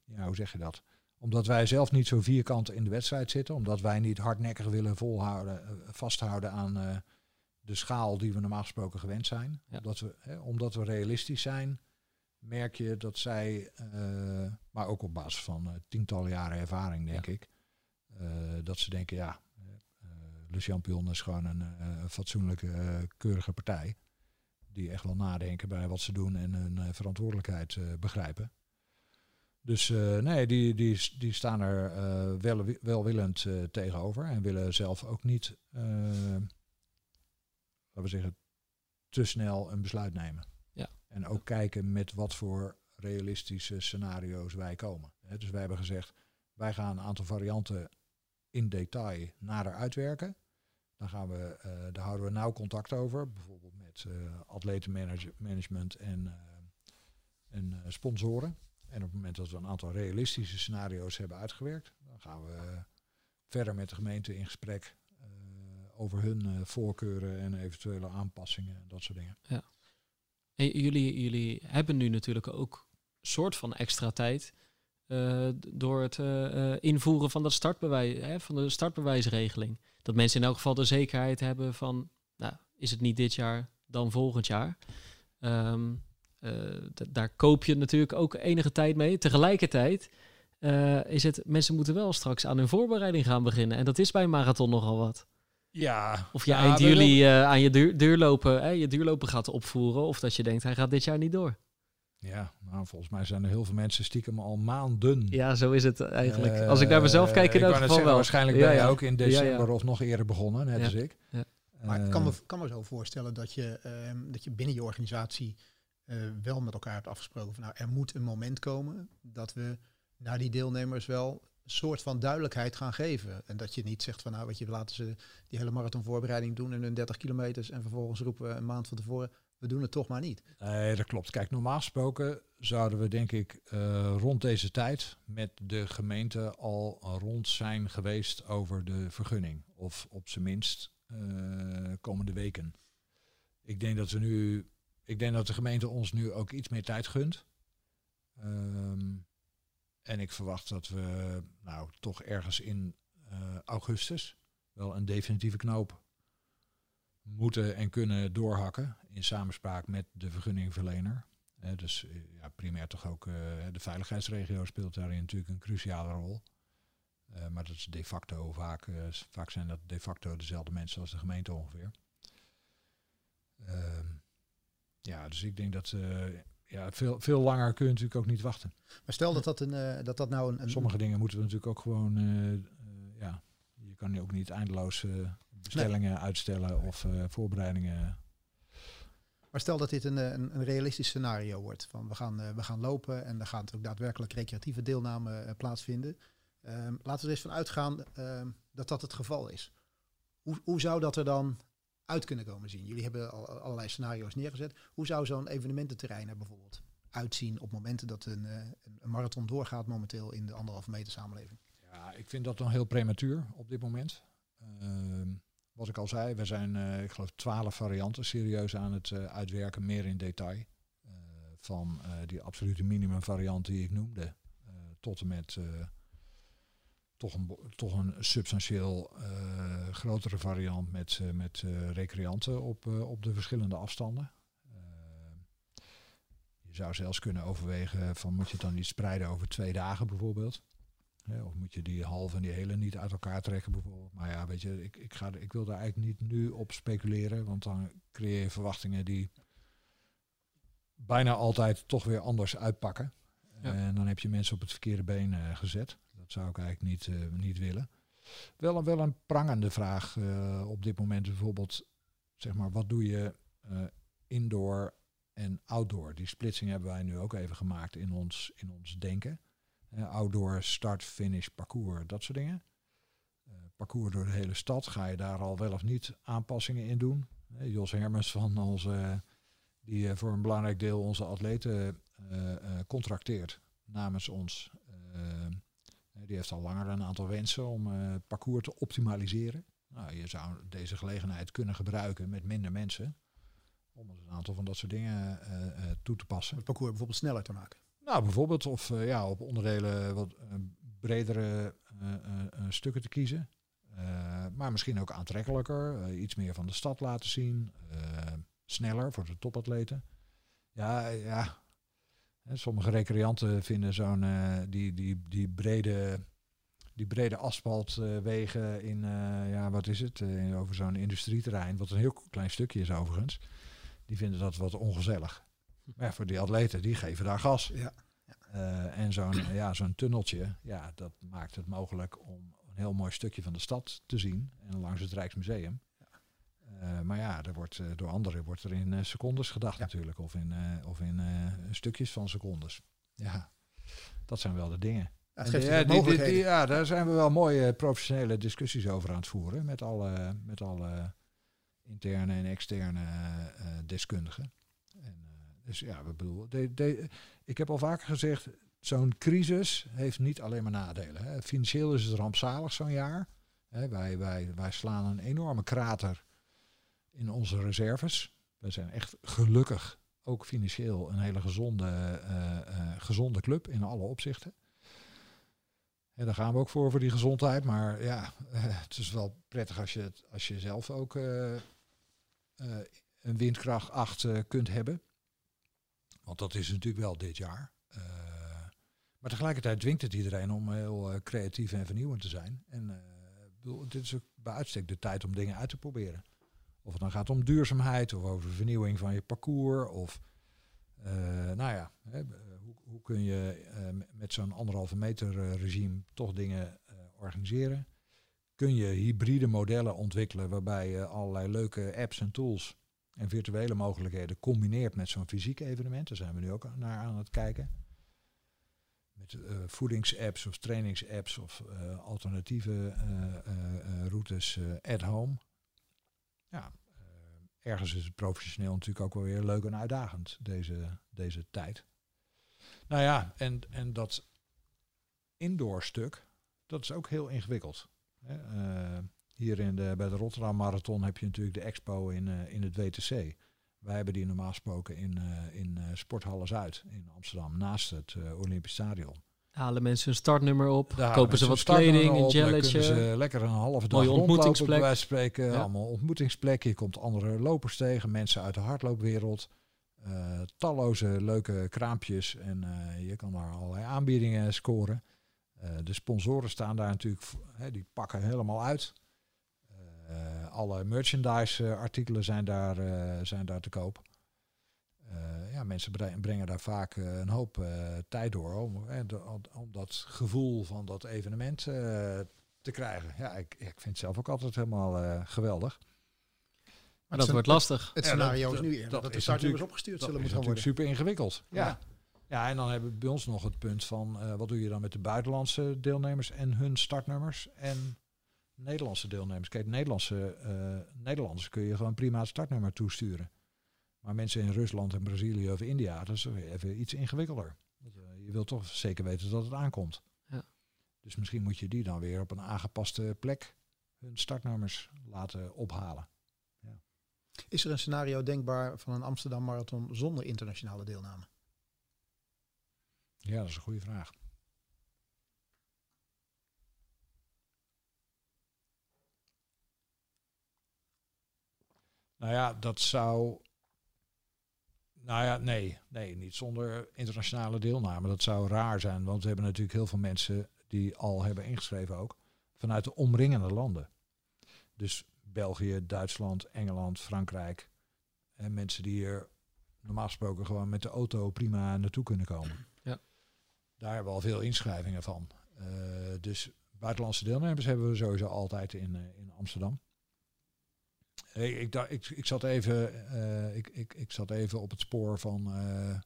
[SPEAKER 1] ja, hoe zeg je dat? Omdat wij zelf niet zo vierkant in de wedstrijd zitten. Omdat wij niet hardnekkig willen volhouden, vasthouden aan de schaal die we normaal gesproken gewend zijn. Omdat, we, hè, omdat we realistisch zijn, merk je dat zij, uh, maar ook op basis van uh, tientallen jaren ervaring, denk ik, uh, dat ze denken, ja, Le Champion is gewoon een, een fatsoenlijke, keurige partij. Die echt wel nadenken bij wat ze doen en hun verantwoordelijkheid begrijpen. Dus nee, die, die, die staan er wel, welwillend tegenover en willen zelf ook niet, laten we zeggen, te snel een besluit nemen. En ook kijken met wat voor realistische scenario's wij komen. dus wij hebben gezegd, wij gaan een aantal varianten in detail nader uitwerken. Dan gaan we, uh, daar houden we nauw contact over, bijvoorbeeld met uh, atletenmanagement en, uh, en sponsoren. En op het moment dat we een aantal realistische scenario's hebben uitgewerkt, dan gaan we verder met de gemeente in gesprek over hun voorkeuren en eventuele aanpassingen en dat soort dingen.
[SPEAKER 2] Ja. Jullie, jullie hebben nu natuurlijk ook soort van extra tijd uh, door het uh, invoeren van dat startbewijs, hè, van de startbewijsregeling. Dat mensen in elk geval de zekerheid hebben van, nou, is het niet dit jaar, dan volgend jaar. Um, daar koop je natuurlijk ook enige tijd mee. Tegelijkertijd is het, mensen moeten wel straks aan hun voorbereiding gaan beginnen. En dat is bij een marathon nogal wat. Ja. Of je ja, eind juli uh, aan je duur, duurlopen, hè, je duurlopen gaat opvoeren. Of dat je denkt, hij gaat dit jaar niet door.
[SPEAKER 1] Ja, nou, volgens mij zijn er heel veel mensen stiekem al maanden.
[SPEAKER 2] Ja, zo is het eigenlijk. Als ik naar mezelf kijk, in elk geval wel.
[SPEAKER 1] Waarschijnlijk ben je ook in december of nog eerder begonnen, net als ik.
[SPEAKER 3] Maar ik kan me, kan me zo voorstellen dat je, uh, dat je binnen je organisatie uh, wel met elkaar hebt afgesproken van nou, er moet een moment komen dat we naar die deelnemers wel soort van duidelijkheid gaan geven. En dat je niet zegt van nou, wat je, laten ze die hele marathonvoorbereiding doen in hun 30 kilometers en vervolgens roepen we een maand van tevoren, we doen het toch maar niet.
[SPEAKER 1] Nee, dat klopt. Kijk, normaal gesproken zouden we denk ik uh, rond deze tijd met de gemeente al rond zijn geweest over de vergunning. Of op zijn minst uh, komende weken. Ik denk dat ze nu ik denk dat de gemeente ons nu ook iets meer tijd gunt. Um, en ik verwacht dat we nou toch ergens in uh, augustus wel een definitieve knoop moeten en kunnen doorhakken in samenspraak met de vergunningverlener. Dus uh, ja, primair toch ook de veiligheidsregio speelt daarin natuurlijk een cruciale rol. maar dat is de facto vaak, vaak zijn dat de facto dezelfde mensen als de gemeente ongeveer. Ehm, ja, dus ik denk dat ja, veel, veel langer kun je natuurlijk ook niet wachten.
[SPEAKER 3] Maar stel dat dat, een, uh, dat, dat nou een,
[SPEAKER 1] Sommige dingen moeten we natuurlijk ook gewoon, uh, ja, je kan ook niet eindeloos bestellingen uitstellen of voorbereidingen.
[SPEAKER 3] Maar stel dat dit een, een, een, realistisch scenario wordt. Van we gaan, we gaan lopen en er gaat ook daadwerkelijk recreatieve deelname plaatsvinden. Ehm, laten we er eens van uitgaan ehm, dat dat het geval is. Hoe, hoe zou dat er dan uit kunnen komen zien? Jullie hebben al allerlei scenario's neergezet. Hoe zou zo'n evenemententerrein er bijvoorbeeld uitzien op momenten dat een, uh, een marathon doorgaat momenteel in de anderhalve meter samenleving?
[SPEAKER 1] Ja, ik vind dat nog heel prematuur op dit moment. Uh, wat ik al zei, we zijn, uh, ik geloof, twaalf varianten serieus aan het uh, uitwerken, meer in detail. van die absolute minimum variant die ik noemde, tot en met toch een, toch een substantieel uh, grotere variant met, uh, met uh, recreanten op, op de verschillende afstanden. je zou zelfs kunnen overwegen van moet je het dan niet spreiden over twee dagen bijvoorbeeld. of moet je die halve en die hele niet uit elkaar trekken bijvoorbeeld. Maar ja, weet je, ik, ik, ga, ik wil daar eigenlijk niet nu op speculeren. Want dan creëer je verwachtingen die bijna altijd toch weer anders uitpakken. En dan heb je mensen op het verkeerde been gezet. Dat zou ik eigenlijk niet, uh, niet willen. Wel, wel een prangende vraag uh, op dit moment bijvoorbeeld, zeg maar, wat doe je uh, indoor en outdoor? Die splitsing hebben wij nu ook even gemaakt in ons, in ons denken. outdoor, start, finish, parcours, dat soort dingen. parcours door de hele stad, ga je daar al wel of niet aanpassingen in doen? Jos Hermens van onze, die voor een belangrijk deel onze atleten contracteert namens ons die heeft al langer een aantal wensen om uh, het parcours te optimaliseren. Nou, je zou deze gelegenheid kunnen gebruiken met minder mensen. Om een aantal van dat soort dingen uh, toe te passen.
[SPEAKER 3] Het parcours bijvoorbeeld sneller te maken.
[SPEAKER 1] Nou, bijvoorbeeld of ja, op onderdelen wat bredere stukken te kiezen. maar misschien ook aantrekkelijker. iets meer van de stad laten zien. sneller voor de topatleten. Ja, ja, Sommige recreanten vinden zo'n uh, die, die, die brede die brede asfaltwegen in, uh, ja, wat is het, uh, over zo'n industrieterrein, wat een heel klein stukje is overigens, die vinden dat wat ongezellig. Maar ja, voor die atleten, die geven daar gas. Ja. ja. en zo'n ja, zo'n tunneltje, ja, dat maakt het mogelijk om een heel mooi stukje van de stad te zien en langs het Rijksmuseum. Uh, maar ja, er wordt, uh, door anderen wordt er in uh, secondes gedacht ja. natuurlijk. Of in, of in stukjes van secondes. Ja, dat zijn wel de dingen. Ja, die, die, die, ja, daar zijn we wel mooie professionele discussies over aan het voeren. Met alle, met alle interne en externe deskundigen. En, dus ja, we bedoelen, de, de, ik heb al vaker gezegd, zo'n crisis heeft niet alleen maar nadelen. Hè. Financieel is het rampzalig zo'n jaar. Hè, wij, wij, wij slaan een enorme krater in onze reserves. We zijn echt gelukkig, ook financieel, een hele gezonde, uh, uh, gezonde club in alle opzichten. En daar gaan we ook voor, voor die gezondheid. Maar ja, uh, het is wel prettig als je, als je zelf ook een windkracht 8 kunt hebben. Want dat is natuurlijk wel dit jaar. maar tegelijkertijd dwingt het iedereen om heel creatief en vernieuwend te zijn. En bedoel, dit is ook bij uitstek de tijd om dingen uit te proberen. Of het dan gaat om duurzaamheid of over vernieuwing van je parcours. Of eh, nou ja, hè, eh, hoe, hoe kun je eh, met zo'n anderhalve meter regime toch dingen organiseren? Kun je hybride modellen ontwikkelen waarbij je allerlei leuke apps en tools en virtuele mogelijkheden combineert met zo'n fysiek evenement? Daar zijn we nu ook naar aan het kijken. Met eh, voedingsapps of trainingsapps of alternatieve routes at home. Ja, eh, ergens is het professioneel natuurlijk ook wel weer leuk en uitdagend, deze, deze tijd. Nou ja, en, en dat indoor stuk, dat is ook heel ingewikkeld. Eh, hier in de, bij de Rotterdam Marathon heb je natuurlijk de expo in, eh, in het WTC. Wij hebben die normaal gesproken in, eh in Sporthallen Zuid in Amsterdam, naast het Olympisch Stadion.
[SPEAKER 2] Halen mensen hun startnummer op,
[SPEAKER 1] Daar
[SPEAKER 2] kopen ze wat kleding, een jelletje.
[SPEAKER 1] ze lekker een halve dag
[SPEAKER 2] ontmoetingsplek.
[SPEAKER 1] bij spreken.
[SPEAKER 2] Ja.
[SPEAKER 1] Allemaal ontmoetingsplekken. Je komt andere lopers tegen, mensen uit de hardloopwereld. eh, talloze leuke kraampjes en eh, je kan daar allerlei aanbiedingen scoren. Eh, de sponsoren staan daar natuurlijk, v- hè, die pakken helemaal uit. Alle merchandise artikelen zijn daar, zijn daar te koop. Eh, ja, mensen bre- brengen daar vaak eh, een hoop eh, tijd door om, om, dat gevoel van dat evenement eh, te krijgen. Ja, ik, ik vind het zelf ook altijd helemaal eh, geweldig.
[SPEAKER 2] Maar dat wordt lastig.
[SPEAKER 3] Het
[SPEAKER 1] Ja,
[SPEAKER 3] scenario
[SPEAKER 1] dat-
[SPEAKER 3] is nu eerder
[SPEAKER 1] dat
[SPEAKER 3] dat, de
[SPEAKER 1] is
[SPEAKER 3] startnummers opgestuurd
[SPEAKER 1] Dat
[SPEAKER 3] zullen
[SPEAKER 1] is
[SPEAKER 3] moeten
[SPEAKER 1] natuurlijk
[SPEAKER 3] worden.
[SPEAKER 1] super ingewikkeld. Ja.
[SPEAKER 3] Ja.
[SPEAKER 1] ja. en dan hebben we bij ons nog het punt van eh, wat doe je dan met de buitenlandse deelnemers en hun startnummers en Nederlandse deelnemers. Kijk, Nederlandse eh, Nederlanders kun je gewoon prima het startnummer toesturen. Maar mensen in Rusland en Brazilië of India, dat is weer even iets ingewikkelder. Eh, je wilt toch zeker weten dat het aankomt.
[SPEAKER 2] Ja.
[SPEAKER 1] Dus misschien moet je die dan weer op een aangepaste plek hun startnummers laten ophalen.
[SPEAKER 3] Is er een scenario denkbaar van een Amsterdam Marathon zonder internationale deelname?
[SPEAKER 1] Ja, dat is een goede vraag. Nou ja, dat zou. Nou ja, nee, nee, niet zonder internationale deelname. Dat zou raar zijn, want we hebben natuurlijk heel veel mensen die al hebben ingeschreven ook vanuit de omringende landen. Dus België, Duitsland, Engeland, Frankrijk. En mensen die hier normaal gesproken gewoon met de auto prima naartoe kunnen komen.
[SPEAKER 2] Ja.
[SPEAKER 1] Daar hebben we al veel inschrijvingen van. Eh, dus buitenlandse deelnemers hebben we sowieso altijd in, eh, in Amsterdam. Ik, ik, dacht- ik, ik, zat even, eh, ik, ik, ik zat even op het spoor van... eh,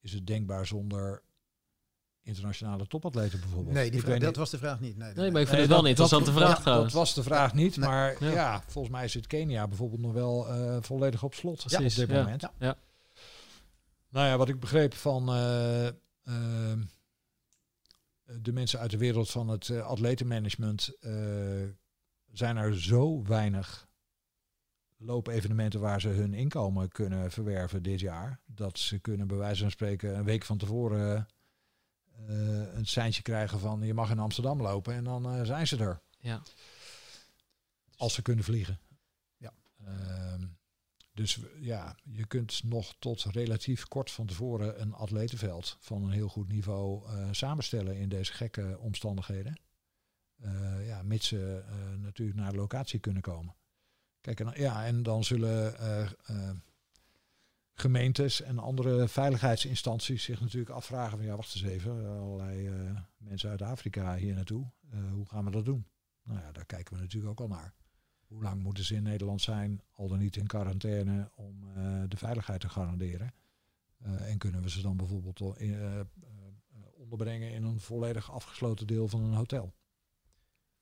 [SPEAKER 1] is het denkbaar zonder internationale topatleten bijvoorbeeld?
[SPEAKER 3] Nee, die vraag, dat
[SPEAKER 1] niet-
[SPEAKER 3] was de vraag niet. Nee,
[SPEAKER 2] Nee, maar ik vind
[SPEAKER 1] Nee,
[SPEAKER 2] het wel een
[SPEAKER 1] dat-
[SPEAKER 2] interessante
[SPEAKER 1] dat,
[SPEAKER 2] vraag
[SPEAKER 1] dat,
[SPEAKER 2] trouwens.
[SPEAKER 1] Dat was de vraag niet,
[SPEAKER 3] Nee.
[SPEAKER 1] maar
[SPEAKER 2] Ja.
[SPEAKER 1] ja. volgens mij zit Kenia bijvoorbeeld nog wel eh, volledig op slot
[SPEAKER 2] Precies,
[SPEAKER 1] op dit
[SPEAKER 2] ja.
[SPEAKER 1] moment.
[SPEAKER 3] Ja.
[SPEAKER 2] Ja.
[SPEAKER 1] Nou ja, wat ik begreep van eh, ehm, de mensen uit de wereld van het atletenmanagement, eh, zijn er zo weinig loopevenementen waar ze hun inkomen kunnen verwerven dit jaar, dat ze kunnen bij wijze van spreken een week van tevoren eh, een seintje krijgen van je mag in Amsterdam lopen en dan eh, zijn ze er.
[SPEAKER 2] Ja.
[SPEAKER 1] Als ze kunnen vliegen.
[SPEAKER 3] Ja.
[SPEAKER 1] Ehm, dus ja, je kunt nog tot relatief kort van tevoren een atletenveld van een heel goed niveau eh, samenstellen in deze gekke omstandigheden. Ja, mits ze natuurlijk naar de locatie kunnen komen. Kijk, ja, en dan zullen eh, eh, gemeentes en andere veiligheidsinstanties zich natuurlijk afvragen van ja, wacht eens even, allerlei eh, mensen uit Afrika hier naartoe. Hoe gaan we dat doen? Nou ja, daar kijken we natuurlijk ook al naar. Hoe lang moeten ze in Nederland zijn, al dan niet in quarantaine, om de veiligheid te garanderen? En kunnen we ze dan bijvoorbeeld onderbrengen in een volledig afgesloten deel van een hotel?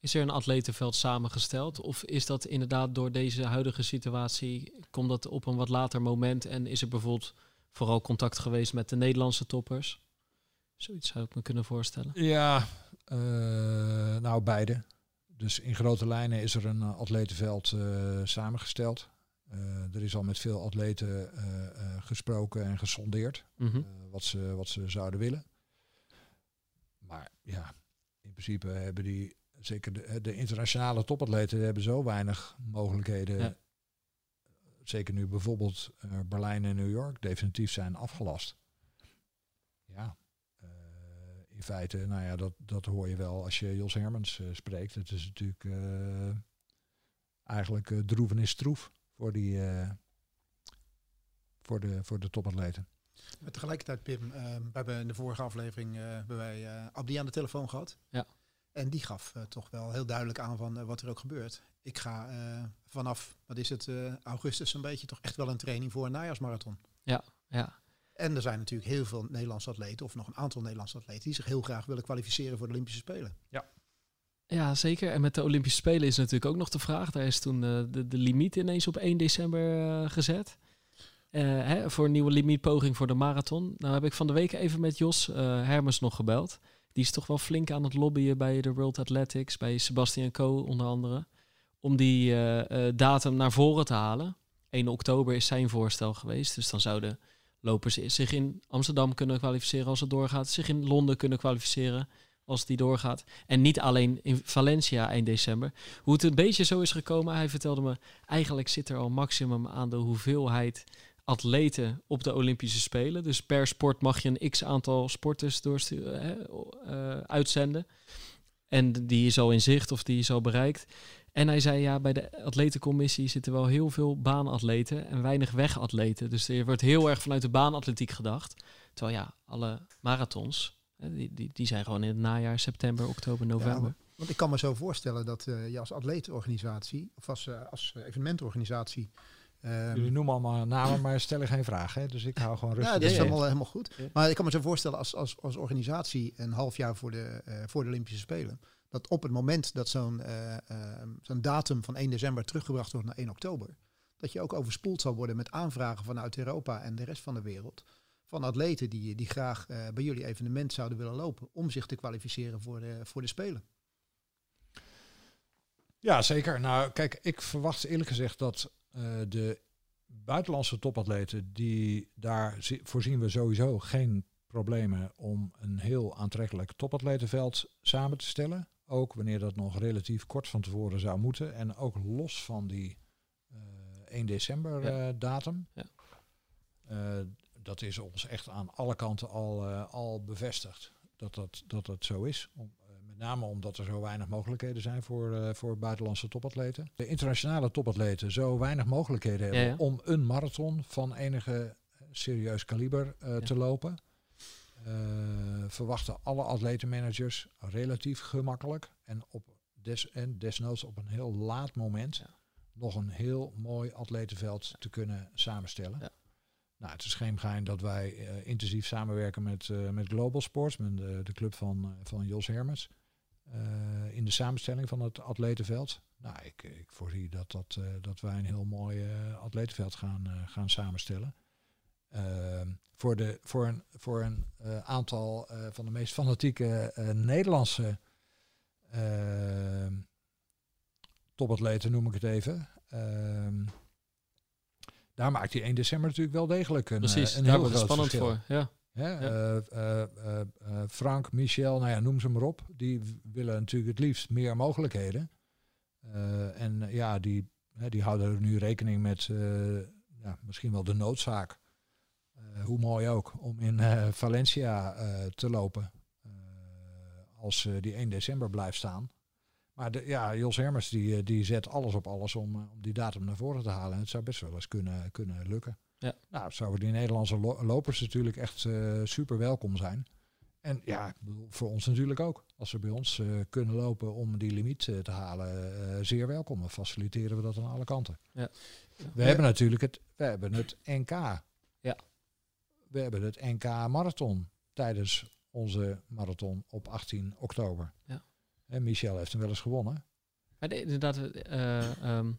[SPEAKER 2] Is er een atletenveld samengesteld? Of is dat inderdaad door deze huidige situatie, komt dat op een wat later moment en is er bijvoorbeeld vooral contact geweest met de Nederlandse toppers? Zoiets zou ik me kunnen voorstellen.
[SPEAKER 1] Ja, eh, nou beide. Dus in grote lijnen is er een eh, atletenveld eh, samengesteld. Er is al met veel atleten gesproken en gesondeerd.
[SPEAKER 2] Mhm.
[SPEAKER 1] wat, ze, wat ze zouden willen. Maar ja, in principe hebben die, zeker de, de internationale topatleten, hebben zo weinig mogelijkheden.
[SPEAKER 2] Ja.
[SPEAKER 1] Zeker nu bijvoorbeeld eh, Berlijn en New York definitief zijn afgelast. Ja, eh, in feite, nou ja, dat, dat hoor je wel als je Jos Hermans uh, spreekt. Het is natuurlijk uh, eigenlijk uh, droevenis troef voor, die, voor, de, voor de topatleten.
[SPEAKER 3] Maar tegelijkertijd, Pim, we hebben in de vorige aflevering hebben wij Abdi aan de telefoon gehad.
[SPEAKER 2] Ja.
[SPEAKER 3] En die gaf toch wel heel duidelijk aan van wat er ook gebeurt. Ik ga vanaf, wat is het, augustus een beetje toch echt wel een training voor een najaarsmarathon.
[SPEAKER 2] Ja, ja.
[SPEAKER 3] En er zijn natuurlijk heel veel Nederlandse atleten, of nog een aantal Nederlandse atleten, die zich heel graag willen kwalificeren voor de Olympische Spelen.
[SPEAKER 1] Ja.
[SPEAKER 2] Ja, zeker. En met de Olympische Spelen is natuurlijk ook nog de vraag. Daar is toen uh, de, de limiet ineens op 1 december uh, gezet. Uh, hè, voor een nieuwe limietpoging voor de marathon. Nou heb ik van de week even met Jos Hermes nog gebeld. Die is toch wel flink aan het lobbyen bij de World Athletics, bij Sebastian Co onder andere. Om die datum naar voren te halen. 1 oktober is zijn voorstel geweest. Dus dan zouden lopers zich in Amsterdam kunnen kwalificeren als het doorgaat, zich in Londen kunnen kwalificeren als die doorgaat. En niet alleen in Valencia eind december. Hoe het een beetje zo is gekomen, hij vertelde me, eigenlijk zit er al maximum aan de hoeveelheid atleten op de Olympische Spelen. Dus per sport mag je een x aantal sporters doorsturen, uh, uitzenden. En die is al in zicht of die is al bereikt. En hij zei ja, bij de atletencommissie zitten wel heel veel baanatleten en weinig wegatleten. Dus er wordt heel erg vanuit de baanatletiek gedacht. Terwijl ja, alle marathons, die, die, die zijn gewoon in het najaar, september, oktober, november.
[SPEAKER 3] Ja, want ik kan me zo voorstellen dat uh, je als atletenorganisatie of als, uh, als evenementorganisatie
[SPEAKER 1] Um, Jullie noemen allemaal namen, maar stellen geen vragen. Hè? Dus ik hou gewoon rustig.
[SPEAKER 3] Ja, dat is allemaal helemaal goed. Maar ik kan me zo voorstellen als, als, als organisatie een half jaar voor de, uh, voor de Olympische Spelen dat op het moment dat zo'n uh, uh, zo'n datum van 1 december teruggebracht wordt naar 1 oktober, dat je ook overspoeld zal worden met aanvragen vanuit Europa en de rest van de wereld. Van atleten die, die graag uh, bij jullie evenement zouden willen lopen om zich te kwalificeren voor de, voor de Spelen.
[SPEAKER 1] Ja, zeker. Nou, kijk, ik verwacht eerlijk gezegd dat de buitenlandse topatleten, die daar voorzien we sowieso geen problemen om een heel aantrekkelijk topatletenveld samen te stellen. Ook wanneer dat nog relatief kort van tevoren zou moeten. En ook los van die uh, eh, 1 december ja. uh, datum. Ja. Uh, dat is ons echt aan alle kanten al, al bevestigd. Dat dat, dat dat zo is. Om, name omdat er zo weinig mogelijkheden zijn voor, voor buitenlandse topatleten. De internationale topatleten zo weinig mogelijkheden hebben ja, om een marathon van enige serieus kaliber te lopen. Uh, verwachten alle atletenmanagers relatief gemakkelijk en, op des, en desnoods op een heel laat moment nog een heel mooi atletenveld te kunnen samenstellen. Ja. Nou, het is geen geheim dat wij uh, intensief samenwerken met, uh, met Global Sports, met de, de club van, van Jos Hermers, in de samenstelling van het atletenveld. Nou, ik, ik voorzie dat, dat, dat wij een heel mooi atletenveld gaan, gaan samenstellen. Ehm, voor, de, voor een, voor een aantal van de meest fanatieke Nederlandse ehm, topatleten, noem ik het even. Ehm, daar maakt hij 1 december natuurlijk wel degelijk een,
[SPEAKER 2] Precies,
[SPEAKER 1] een
[SPEAKER 2] daar
[SPEAKER 1] heel groot
[SPEAKER 2] spannend
[SPEAKER 1] verschil.
[SPEAKER 2] voor. Ja.
[SPEAKER 1] Ja, Frank, Michel, nou ja, noem ze maar op. Die willen natuurlijk het liefst meer mogelijkheden. en ja, die, die houden er nu rekening met ja, misschien wel de noodzaak hoe mooi ook, om in Valencia te lopen. als die 1 december blijft staan. Maar de, ja, Jos Hermers die, die zet alles op alles om, om die datum naar voren te halen. En het zou best wel eens kunnen, kunnen lukken.
[SPEAKER 2] Ja.
[SPEAKER 1] Nou, zouden die Nederlandse lo lopers natuurlijk echt super welkom zijn. En ja, voor ons natuurlijk ook. Als ze bij ons kunnen lopen om die limiet te halen, zeer welkom. Dan faciliteren we dat aan alle kanten.
[SPEAKER 2] Ja.
[SPEAKER 1] We hebben natuurlijk het, we hebben het NK.
[SPEAKER 2] Ja
[SPEAKER 1] we hebben het NK Marathon tijdens onze marathon op 18 oktober.
[SPEAKER 2] Ja.
[SPEAKER 1] En Michel heeft hem wel eens gewonnen.
[SPEAKER 2] Maar de, inderdaad, uh, um,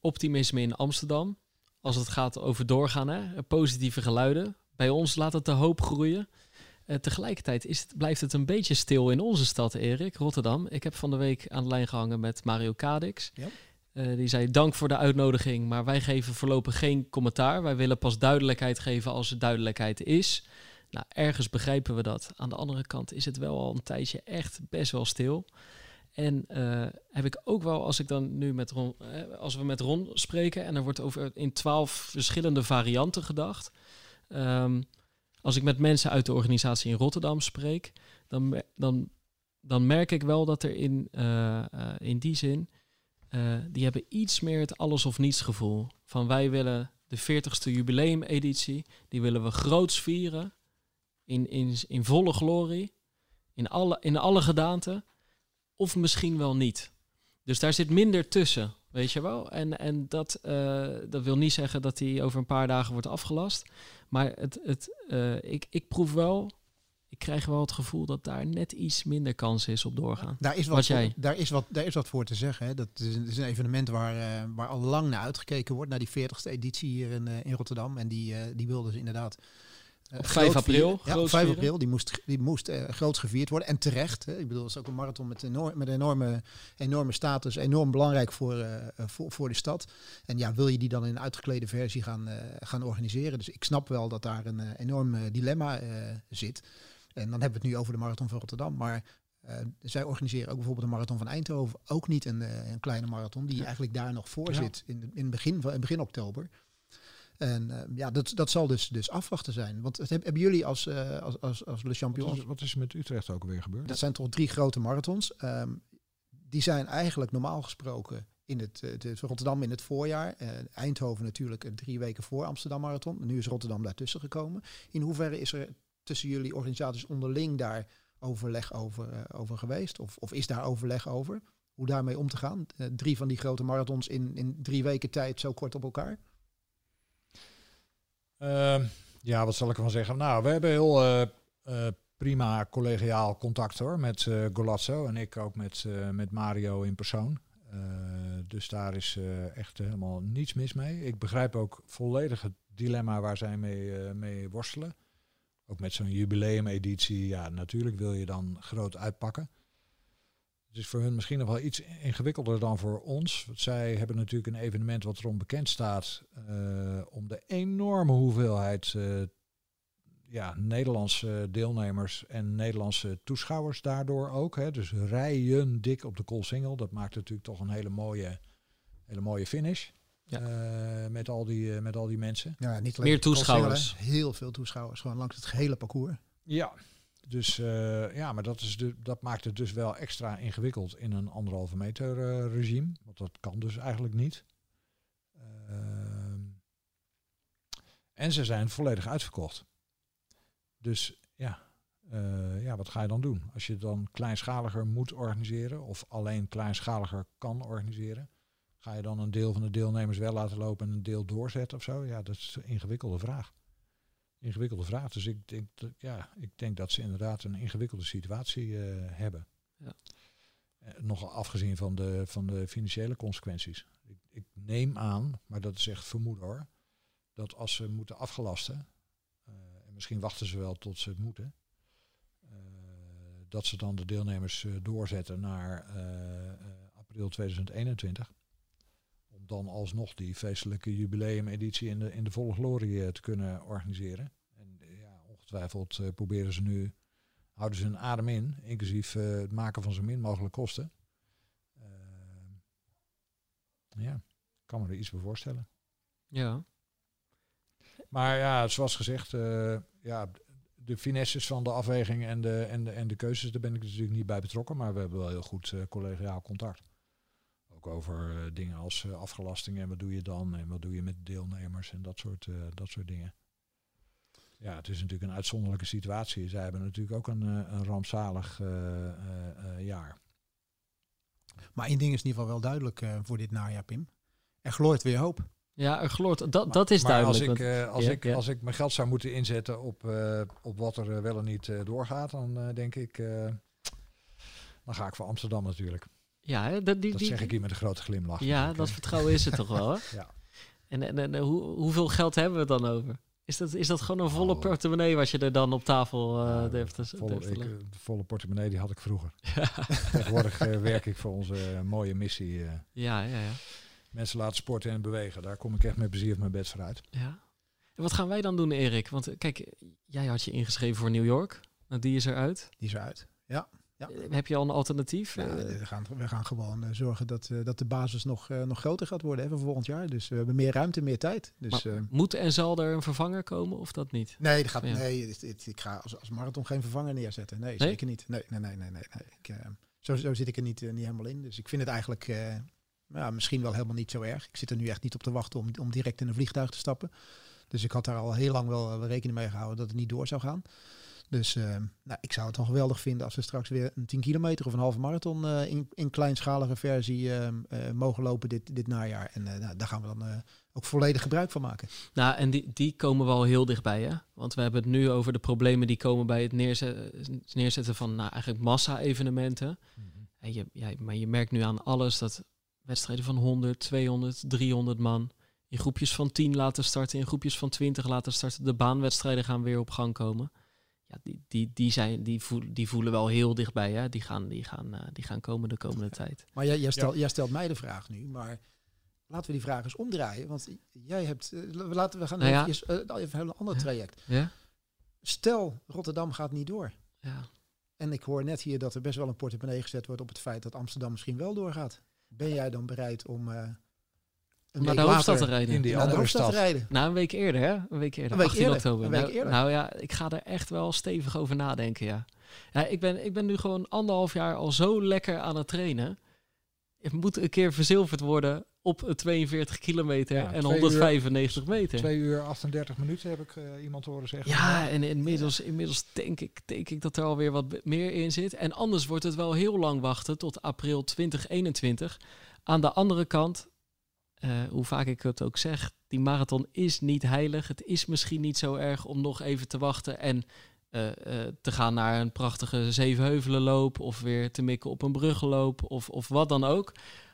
[SPEAKER 2] optimisme in Amsterdam. Als het gaat over doorgaan, hè? positieve geluiden. Bij ons laat het de hoop groeien. Uh, tegelijkertijd is het, blijft het een beetje stil in onze stad, Erik, Rotterdam. Ik heb van de week aan de lijn gehangen met Mario Kadix.
[SPEAKER 3] Ja.
[SPEAKER 2] Uh, die zei dank voor de uitnodiging, maar wij geven voorlopig geen commentaar. Wij willen pas duidelijkheid geven als er duidelijkheid is. Nou, ergens begrijpen we dat. Aan de andere kant is het wel al een tijdje echt best wel stil. En uh, heb ik ook wel, als ik dan nu met Ron, uh, als we met Ron spreken en er wordt over in twaalf verschillende varianten gedacht. Um, als ik met mensen uit de organisatie in Rotterdam spreek, dan, dan, dan merk ik wel dat er in, eh, eh, in die zin, eh, die hebben iets meer het alles of niets gevoel. Van wij willen de 40ste jubileumeditie, die willen we groots vieren, in, in, in volle glorie, in alle, in alle gedaanten, of misschien wel niet. Dus daar zit minder tussen, weet je wel. En, en dat, eh, dat wil niet zeggen dat die over een paar dagen wordt afgelast. Maar het, het, eh, ik, ik proef wel, ik krijg wel het gevoel dat daar net iets minder kans is op doorgaan.
[SPEAKER 3] Daar is wat,
[SPEAKER 2] Wat
[SPEAKER 3] voor,
[SPEAKER 2] jij?
[SPEAKER 3] daar is wat, daar is wat voor te zeggen. Hè. Dat is een, is een evenement waar, eh, waar al lang naar uitgekeken wordt. Naar die 40ste editie hier in, in Rotterdam. En die, die wilden ze inderdaad. Eh,
[SPEAKER 2] Op
[SPEAKER 3] groot
[SPEAKER 2] 5 april
[SPEAKER 3] vieren. Ja, op
[SPEAKER 2] groots
[SPEAKER 3] 5
[SPEAKER 2] vieren.
[SPEAKER 3] april. Die moest, die moest eh, groot gevierd worden. En terecht. Hè. Ik bedoel, het is ook een marathon met, enorm, met enorme, enorme status. Enorm belangrijk voor, eh, eh, voor, voor de stad. En ja, wil je die dan in een uitgeklede versie gaan, eh, gaan organiseren? Dus ik snap wel dat daar een eh, enorm eh, dilemma eh, zit. En dan hebben we het nu over de Marathon van Rotterdam. Maar eh, zij organiseren ook bijvoorbeeld de Marathon van Eindhoven. Ook niet een, eh, een kleine marathon die eigenlijk daar nog voor
[SPEAKER 1] Ja.
[SPEAKER 3] zit. In, in, begin, van- in begin oktober. En eh, ja, dat, dat zal dus, dus afwachten zijn. Want het hebben jullie als, eh, als, als, als Le Champion...
[SPEAKER 1] Wat is, wat is er met Utrecht ook alweer gebeurd?
[SPEAKER 3] Dat zijn toch drie grote marathons. Ehm, die zijn eigenlijk normaal gesproken in het, eh, het Rotterdam in het voorjaar. eh, Eindhoven natuurlijk drie weken voor Amsterdam Marathon. Nu is Rotterdam daartussen gekomen. In hoeverre is er tussen jullie organisaties onderling daar overleg over, over geweest? Of, of is daar overleg over? Hoe daarmee om te gaan? Drie van die grote marathons in, in drie weken tijd zo kort op elkaar?
[SPEAKER 1] Ehm, ja, wat zal ik ervan zeggen? Nou, we hebben heel eh, eh, prima collegiaal contact hoor met eh Golazzo en ik ook met, met Mario in persoon. Dus daar is echt helemaal niets mis mee. Ik begrijp ook volledig het dilemma waar zij mee, mee worstelen. Ook met zo'n jubileumeditie, ja, natuurlijk wil je dan groot uitpakken. Het is voor hun misschien nog wel iets ingewikkelder dan voor ons. Want zij hebben natuurlijk een evenement wat erom bekend staat eh, om de enorme hoeveelheid eh, ja, Nederlandse deelnemers en Nederlandse toeschouwers daardoor ook. Hè. Dus rijen dik op de Koolsingel. Dat maakt natuurlijk toch een hele mooie, hele mooie finish.
[SPEAKER 2] Ja.
[SPEAKER 1] Eh, met, al die, eh, met al die mensen.
[SPEAKER 3] Ja, niet
[SPEAKER 2] Meer toeschouwers.
[SPEAKER 3] Heel veel toeschouwers, gewoon langs het gehele parcours.
[SPEAKER 1] Ja, dus eh, ja, maar dat, is de, dat maakt het dus wel extra ingewikkeld in een anderhalve meter eh, regime. Want dat kan dus eigenlijk niet. Ehm, en ze zijn volledig uitverkocht. Dus ja, eh, ja, wat ga je dan doen? Als je dan kleinschaliger moet organiseren of alleen kleinschaliger kan organiseren, ga je dan een deel van de deelnemers wel laten lopen en een deel doorzetten of zo? Ja, dat is een ingewikkelde vraag ingewikkelde vraag. Dus ik denk, dat, ja, ik denk dat ze inderdaad een ingewikkelde situatie eh, hebben.
[SPEAKER 2] Ja.
[SPEAKER 1] Eh, nog afgezien van de, van de financiële consequenties. Ik, ik neem aan, maar dat is echt vermoeden hoor, dat als ze moeten afgelasten, eh, en misschien wachten ze wel tot ze het moeten, dat ze dan de deelnemers doorzetten naar april 2021 om dan alsnog die feestelijke jubileumeditie in de, in de volle glorie te kunnen organiseren. Ongetwijfeld eh, proberen ze nu, houden ze een adem in, inclusief eh, het maken van zo min mogelijk kosten. Eh, ja, ik kan me er iets bij voorstellen.
[SPEAKER 2] Ja,
[SPEAKER 1] Maar ja, zoals gezegd, ja, de finesses van de afweging en de, en, de, en de keuzes, daar ben ik natuurlijk niet bij betrokken. Maar we hebben wel heel goed collegiaal contact. Ook over dingen als eh, afgelasting en wat doe je dan en wat doe je met deelnemers en dat soort, dat soort dingen. Ja, het is natuurlijk een uitzonderlijke situatie. Zij hebben natuurlijk ook een, eh, een rampzalig eh, eh, jaar.
[SPEAKER 3] Maar één ding is in ieder geval wel duidelijk eh, voor dit najaar, Pim. Er gloort weer hoop.
[SPEAKER 2] ja er gloort, dat, dat is
[SPEAKER 1] maar
[SPEAKER 2] duidelijk.
[SPEAKER 1] Als ik,
[SPEAKER 2] want-
[SPEAKER 1] eh, als,
[SPEAKER 2] Ja,
[SPEAKER 1] ik,
[SPEAKER 2] ja.
[SPEAKER 1] als ik mijn geld zou moeten inzetten op, eh, op wat er wel en niet eh, doorgaat, dan eh, denk ik, eh, dan ga ik voor Amsterdam natuurlijk.
[SPEAKER 2] ja, hè, dat, die,
[SPEAKER 1] Dat
[SPEAKER 2] die,
[SPEAKER 1] zeg ik hier met een grote glimlach.
[SPEAKER 2] ja, dat vertrouwen is het toch wel, hè?
[SPEAKER 1] Ja.
[SPEAKER 2] En, en, en hoe, hoeveel geld hebben we het dan over? Is dat, is dat gewoon een volle
[SPEAKER 1] Oh.
[SPEAKER 2] portemonnee wat je er dan op tafel eh
[SPEAKER 1] Ja,
[SPEAKER 2] durft te,
[SPEAKER 1] eh, de volle portemonnee die had ik vroeger.
[SPEAKER 2] Ja.
[SPEAKER 1] Tegenwoordig eh, werk ik voor onze eh, mooie missie. eh,
[SPEAKER 2] ja, ja, ja.
[SPEAKER 1] mensen laten sporten en bewegen. Daar kom ik echt met plezier op mijn bed vooruit.
[SPEAKER 2] Ja. En wat gaan wij dan doen, Erik? Want eh, kijk, jij had je ingeschreven voor New York. Nou, die is eruit.
[SPEAKER 3] Die is eruit. Ja. Ja.
[SPEAKER 2] Eh, Heb je al een alternatief?
[SPEAKER 3] Ja,
[SPEAKER 2] Eh,
[SPEAKER 3] we, gaan, we gaan gewoon eh, zorgen dat, dat de basis nog, nog groter gaat worden hè, voor volgend jaar. Dus we hebben meer ruimte, meer tijd. Dus,
[SPEAKER 2] maar moet en zal er een vervanger komen of dat niet?
[SPEAKER 3] nee, dat gaat,
[SPEAKER 2] Ja.
[SPEAKER 3] nee het- het- ik ga als, als marathon geen vervanger neerzetten. Nee,
[SPEAKER 2] Nee?
[SPEAKER 3] zeker niet. Nee, nee, nee, nee. nee, nee. Ik, zo, zo zit ik er niet, niet helemaal in. Dus ik vind het eigenlijk ja, misschien wel helemaal niet zo erg. Ik zit er nu echt niet op te wachten om, om direct in een vliegtuig te stappen. Dus ik had daar al heel lang wel rekening mee gehouden dat het niet door zou gaan. Dus eh, nou, ik zou het dan geweldig vinden als we straks weer een 10 kilometer of een halve marathon eh, in, in kleinschalige versie eh, eh, mogen lopen dit, dit najaar. En eh, nou, daar gaan we dan ook volledig gebruik van maken.
[SPEAKER 2] Nou, en die, die komen wel heel dichtbij, hè? Want we hebben het nu over de problemen die komen bij het neerzetten, neerzetten van nou, eigenlijk massa-evenementen. En je, ja, maar je merkt nu aan alles dat wedstrijden van 100, 200, 300 man in groepjes van 10 laten starten, in groepjes van 20 laten starten. De baanwedstrijden gaan weer op gang komen. Ja, die, die, die, zijn, die, voelen, die voelen wel heel dichtbij, hè? Die gaan, die gaan, eh, die gaan komen de komende tijd.
[SPEAKER 3] Maar jij, jij, stel, jij stelt mij de vraag nu, maar laten we die vraag eens omdraaien. Want jij hebt, we laten we gaan
[SPEAKER 2] Nou ja.
[SPEAKER 3] even, eh, even een ander traject.
[SPEAKER 2] Ja?
[SPEAKER 3] Stel, Rotterdam gaat niet door.
[SPEAKER 2] Ja.
[SPEAKER 3] En ik hoor net hier dat er best wel een portemonnee gezet wordt op het feit dat Amsterdam misschien wel doorgaat. Ben jij dan bereid om eh een
[SPEAKER 2] Naar de hoofdstad rijden.
[SPEAKER 1] in die
[SPEAKER 3] naar de
[SPEAKER 1] andere
[SPEAKER 3] hoofdstad
[SPEAKER 1] stad.
[SPEAKER 3] te rijden?
[SPEAKER 2] Nou, een week eerder, hè? Een week eerder.
[SPEAKER 3] Een week
[SPEAKER 2] 18
[SPEAKER 3] eerder,
[SPEAKER 2] oktober.
[SPEAKER 3] een week
[SPEAKER 2] nou,
[SPEAKER 3] eerder.
[SPEAKER 2] nou ja, ik ga er echt wel stevig over nadenken, ja. ja ik, ben, ik ben nu gewoon anderhalf jaar al zo lekker aan het trainen. Het moet een keer verzilverd worden op een 42 kilometer
[SPEAKER 1] Ja,
[SPEAKER 2] en
[SPEAKER 1] twee
[SPEAKER 2] 195 meter.
[SPEAKER 1] 2 uur 38 minuten heb ik eh, iemand horen zeggen.
[SPEAKER 2] Ja, en inmiddels, inmiddels denk, ik, denk ik dat er alweer wat meer in zit. En anders wordt het wel heel lang wachten tot april 2021. Aan de andere kant, hoe vaak ik het ook zeg, die marathon is niet heilig. Het is misschien niet zo erg om nog even te wachten en eh, eh, te gaan naar een prachtige zevenheuvelenloop of weer te mikken op een bruggenloop of, of wat dan ook.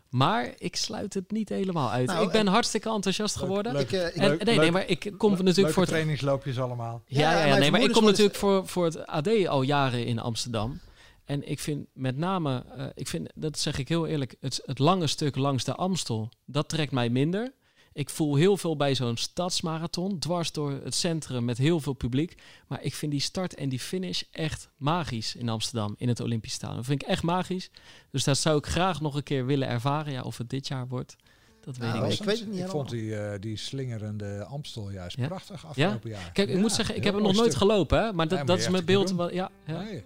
[SPEAKER 2] Maar ik sluit het niet helemaal uit.
[SPEAKER 3] Nou,
[SPEAKER 2] ik ben
[SPEAKER 3] en-
[SPEAKER 2] hartstikke enthousiast
[SPEAKER 1] Leuk,
[SPEAKER 2] geworden.
[SPEAKER 1] leuk.
[SPEAKER 3] Ik, eh, ik-
[SPEAKER 2] En,
[SPEAKER 1] Leuk-
[SPEAKER 2] nee, nee, maar ik kom natuurlijk voor het
[SPEAKER 1] trainingsloopjes allemaal.
[SPEAKER 2] ja,
[SPEAKER 3] Ja,
[SPEAKER 2] ja,
[SPEAKER 3] mijn
[SPEAKER 2] nee, maar ik kom
[SPEAKER 3] worden-
[SPEAKER 2] natuurlijk voor, voor het AD al jaren in Amsterdam. En ik vind met name, eh, ik vind, dat zeg ik heel eerlijk, het, het lange stuk langs de Amstel, dat trekt mij minder. Ik voel heel veel bij zo'n stadsmarathon, dwars door het centrum met heel veel publiek. Maar ik vind die start en die finish echt magisch in Amsterdam, in het Olympisch Stadion. Dat vind ik echt magisch. Dus dat zou ik graag nog een keer willen ervaren. Ja, of het dit jaar wordt, dat weet
[SPEAKER 3] Nou,
[SPEAKER 2] ik
[SPEAKER 3] ik
[SPEAKER 2] niet.
[SPEAKER 3] weet het niet
[SPEAKER 1] Ik vond die, eh, die slingerende Amstel juist
[SPEAKER 2] Ja?
[SPEAKER 1] prachtig afgelopen jaar.
[SPEAKER 2] Kijk, ik
[SPEAKER 1] Ja,
[SPEAKER 2] moet zeggen, ik heb hem nog nooit
[SPEAKER 1] stuk.
[SPEAKER 2] gelopen, hè? maar dat,
[SPEAKER 1] Nee,
[SPEAKER 2] dat is mijn beeld. ja, ja.
[SPEAKER 1] Nee.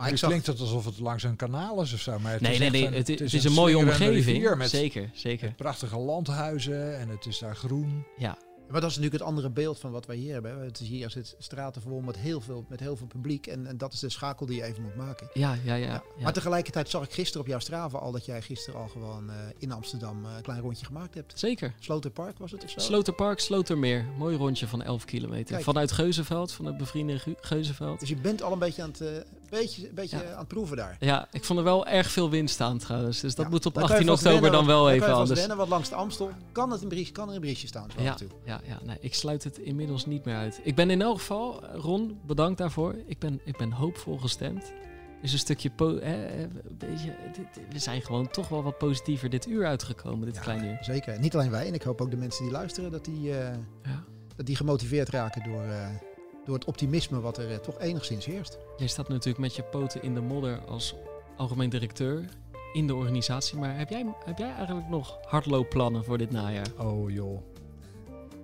[SPEAKER 3] Maar ik zag,
[SPEAKER 1] klinkt het alsof het langs een kanaal is of zo. Maar het
[SPEAKER 2] Nee,
[SPEAKER 1] is
[SPEAKER 2] nee,
[SPEAKER 1] echt
[SPEAKER 2] nee.
[SPEAKER 1] een-
[SPEAKER 2] Het, is, het is
[SPEAKER 1] een
[SPEAKER 2] een mooie omgeving.
[SPEAKER 1] Met,
[SPEAKER 2] zeker, zeker.
[SPEAKER 1] met prachtige landhuizen en het is daar groen.
[SPEAKER 2] Ja,
[SPEAKER 3] maar dat is natuurlijk het andere beeld van wat wij hier hebben. Het is hier zit straten vol met heel veel, met heel veel publiek. En, en dat is de schakel die je even moet maken.
[SPEAKER 2] ja, ja. ja.
[SPEAKER 3] Maar tegelijkertijd zag ik gisteren op jouw Strava al dat jij gisteren al gewoon eh, in Amsterdam eh, een klein rondje gemaakt hebt.
[SPEAKER 2] Zeker.
[SPEAKER 3] Sloterpark was het of zo?
[SPEAKER 2] Sloterpark, Slotermeer. Mooi rondje van 11 kilometer.
[SPEAKER 3] Kijk.
[SPEAKER 2] Vanuit Geuzenveld, van het bevriende Geuzenveld.
[SPEAKER 3] Dus je bent al een beetje aan het, eh, beetje, beetje
[SPEAKER 2] Ja.
[SPEAKER 3] aan het proeven daar.
[SPEAKER 2] Ja, ik vond er wel erg veel wind staan trouwens. Dus dat
[SPEAKER 3] Ja,
[SPEAKER 2] moet op
[SPEAKER 3] dan kan je
[SPEAKER 2] 18
[SPEAKER 3] vast
[SPEAKER 2] oktober dan wel
[SPEAKER 3] dan
[SPEAKER 2] even anders.
[SPEAKER 3] rennen, want langs de Amstel kan, het een brief, kan er een briefje staan. Zo
[SPEAKER 2] Ja, ja, ja nee, ik sluit het inmiddels niet meer uit. Ik ben in elk geval, Ron, bedankt daarvoor. Ik ben, ik ben hoopvol gestemd. Is een stukje, hè, een beetje, dit- we zijn gewoon toch wel wat positiever dit uur uitgekomen, dit
[SPEAKER 3] Ja,
[SPEAKER 2] kleine uur.
[SPEAKER 3] Zeker. Niet alleen wij. En ik hoop ook de mensen die luisteren dat die, eh,
[SPEAKER 2] Ja.
[SPEAKER 3] dat die gemotiveerd raken door, eh, door het optimisme wat er eh, toch enigszins heerst.
[SPEAKER 2] Jij staat natuurlijk met je poten in de modder als algemeen directeur in de organisatie. Maar heb jij, heb jij eigenlijk nog hardloopplannen voor dit najaar?
[SPEAKER 1] Oh joh.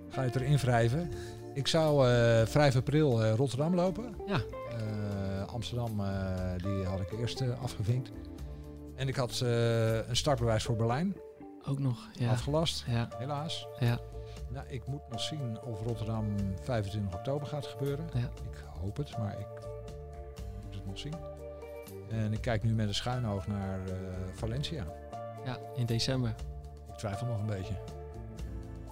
[SPEAKER 1] Ga je het erin wrijven? Ik zou eh 5 april eh, Rotterdam lopen.
[SPEAKER 2] Ja.
[SPEAKER 1] Eh, Amsterdam, eh, die had ik eerst afgevinkt. En ik had eh, een startbewijs voor Berlijn
[SPEAKER 2] Ook nog, ja.
[SPEAKER 1] afgelast,
[SPEAKER 2] Ja,
[SPEAKER 1] helaas.
[SPEAKER 2] ja.
[SPEAKER 1] Nou, ik moet nog zien of Rotterdam 25 oktober gaat gebeuren.
[SPEAKER 2] Ja.
[SPEAKER 1] Ik hoop het, maar ik moet het nog zien. En ik kijk nu met een schuin oog naar eh, Valencia.
[SPEAKER 2] ja, in december.
[SPEAKER 1] Ik twijfel nog een beetje.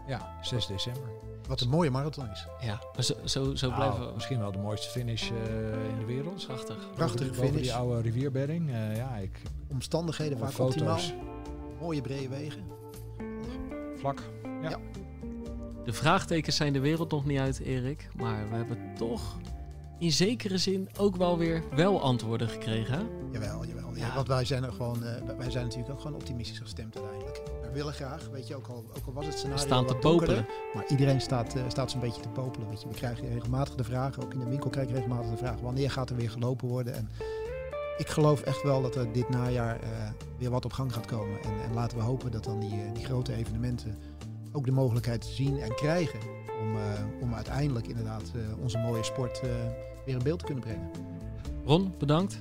[SPEAKER 1] Ja, 6 december.
[SPEAKER 3] Wat een mooie marathon is.
[SPEAKER 2] Ja, maar zo, zo, zo
[SPEAKER 1] Nou,
[SPEAKER 2] blijven we.
[SPEAKER 1] misschien wel de mooiste finish eh, in de wereld.
[SPEAKER 2] Prachtig.
[SPEAKER 3] Prachtige
[SPEAKER 1] Boven die- boven
[SPEAKER 3] finish.
[SPEAKER 1] die oude rivierbedding. Eh, ja, ik
[SPEAKER 3] Omstandigheden vaak
[SPEAKER 1] foto's.
[SPEAKER 3] optimaal. Mooie brede wegen.
[SPEAKER 1] Vlak.
[SPEAKER 2] De vraagtekens zijn de wereld nog niet uit, Erik. Maar we hebben toch in zekere zin ook wel weer wel antwoorden gekregen.
[SPEAKER 3] Jawel, jawel. Ja,
[SPEAKER 2] Ja.
[SPEAKER 3] want wij zijn er gewoon, eh, wij zijn natuurlijk ook gewoon optimistisch gestemd uiteindelijk. We willen graag, weet je, ook al, ook al was het
[SPEAKER 2] We
[SPEAKER 3] scenario
[SPEAKER 2] staan te popelen.
[SPEAKER 3] Maar iedereen staat, eh, staat zo'n beetje te popelen. Weet je. We krijgen regelmatig de vraag, ook in de winkel krijg je regelmatig de vraag, wanneer gaat er weer gelopen worden? En ik geloof echt wel dat er dit najaar uh, weer wat op gang gaat komen. En, en laten we hopen dat dan die, die grote evenementen ook de mogelijkheid zien en krijgen om, uh, om uiteindelijk inderdaad uh, onze mooie sport weer in beeld te kunnen brengen.
[SPEAKER 2] Ron, bedankt.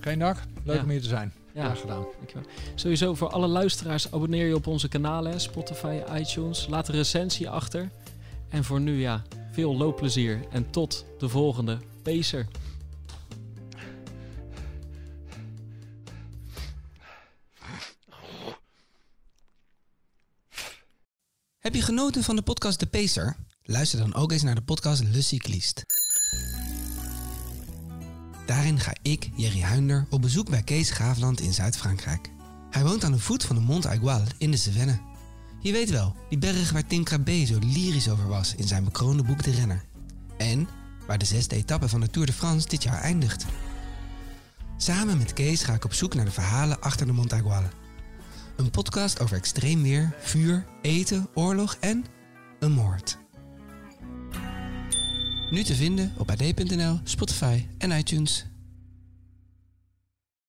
[SPEAKER 1] Geen dank. Leuk ja. om hier te zijn. Ja, Graag gedaan.
[SPEAKER 2] Dankjewel. Sowieso voor alle luisteraars, abonneer je op onze kanalen, Spotify, iTunes. Laat een recensie achter. En voor nu, ja, veel loopplezier. En tot de volgende Pacer.
[SPEAKER 4] Heb je genoten van de podcast De Pacer? Luister dan ook eens naar de podcast Le Cycliste. Daarin ga ik, Jerry Huinder, op bezoek bij Kees Graafland in Zuid-Frankrijk. Hij woont aan de voet van de Mont Aigual in de Cevennes. Je weet wel, die berg waar Tim Crabbe zo lyrisch over was in zijn bekroonde boek De Renner. En waar de zesde etappe van de Tour de France dit jaar eindigt. Samen met Kees ga ik op zoek naar de verhalen achter de Mont Aigual. Een podcast over extreem weer, vuur, eten, oorlog en een moord. Nu te vinden op ad.nl, Spotify en iTunes.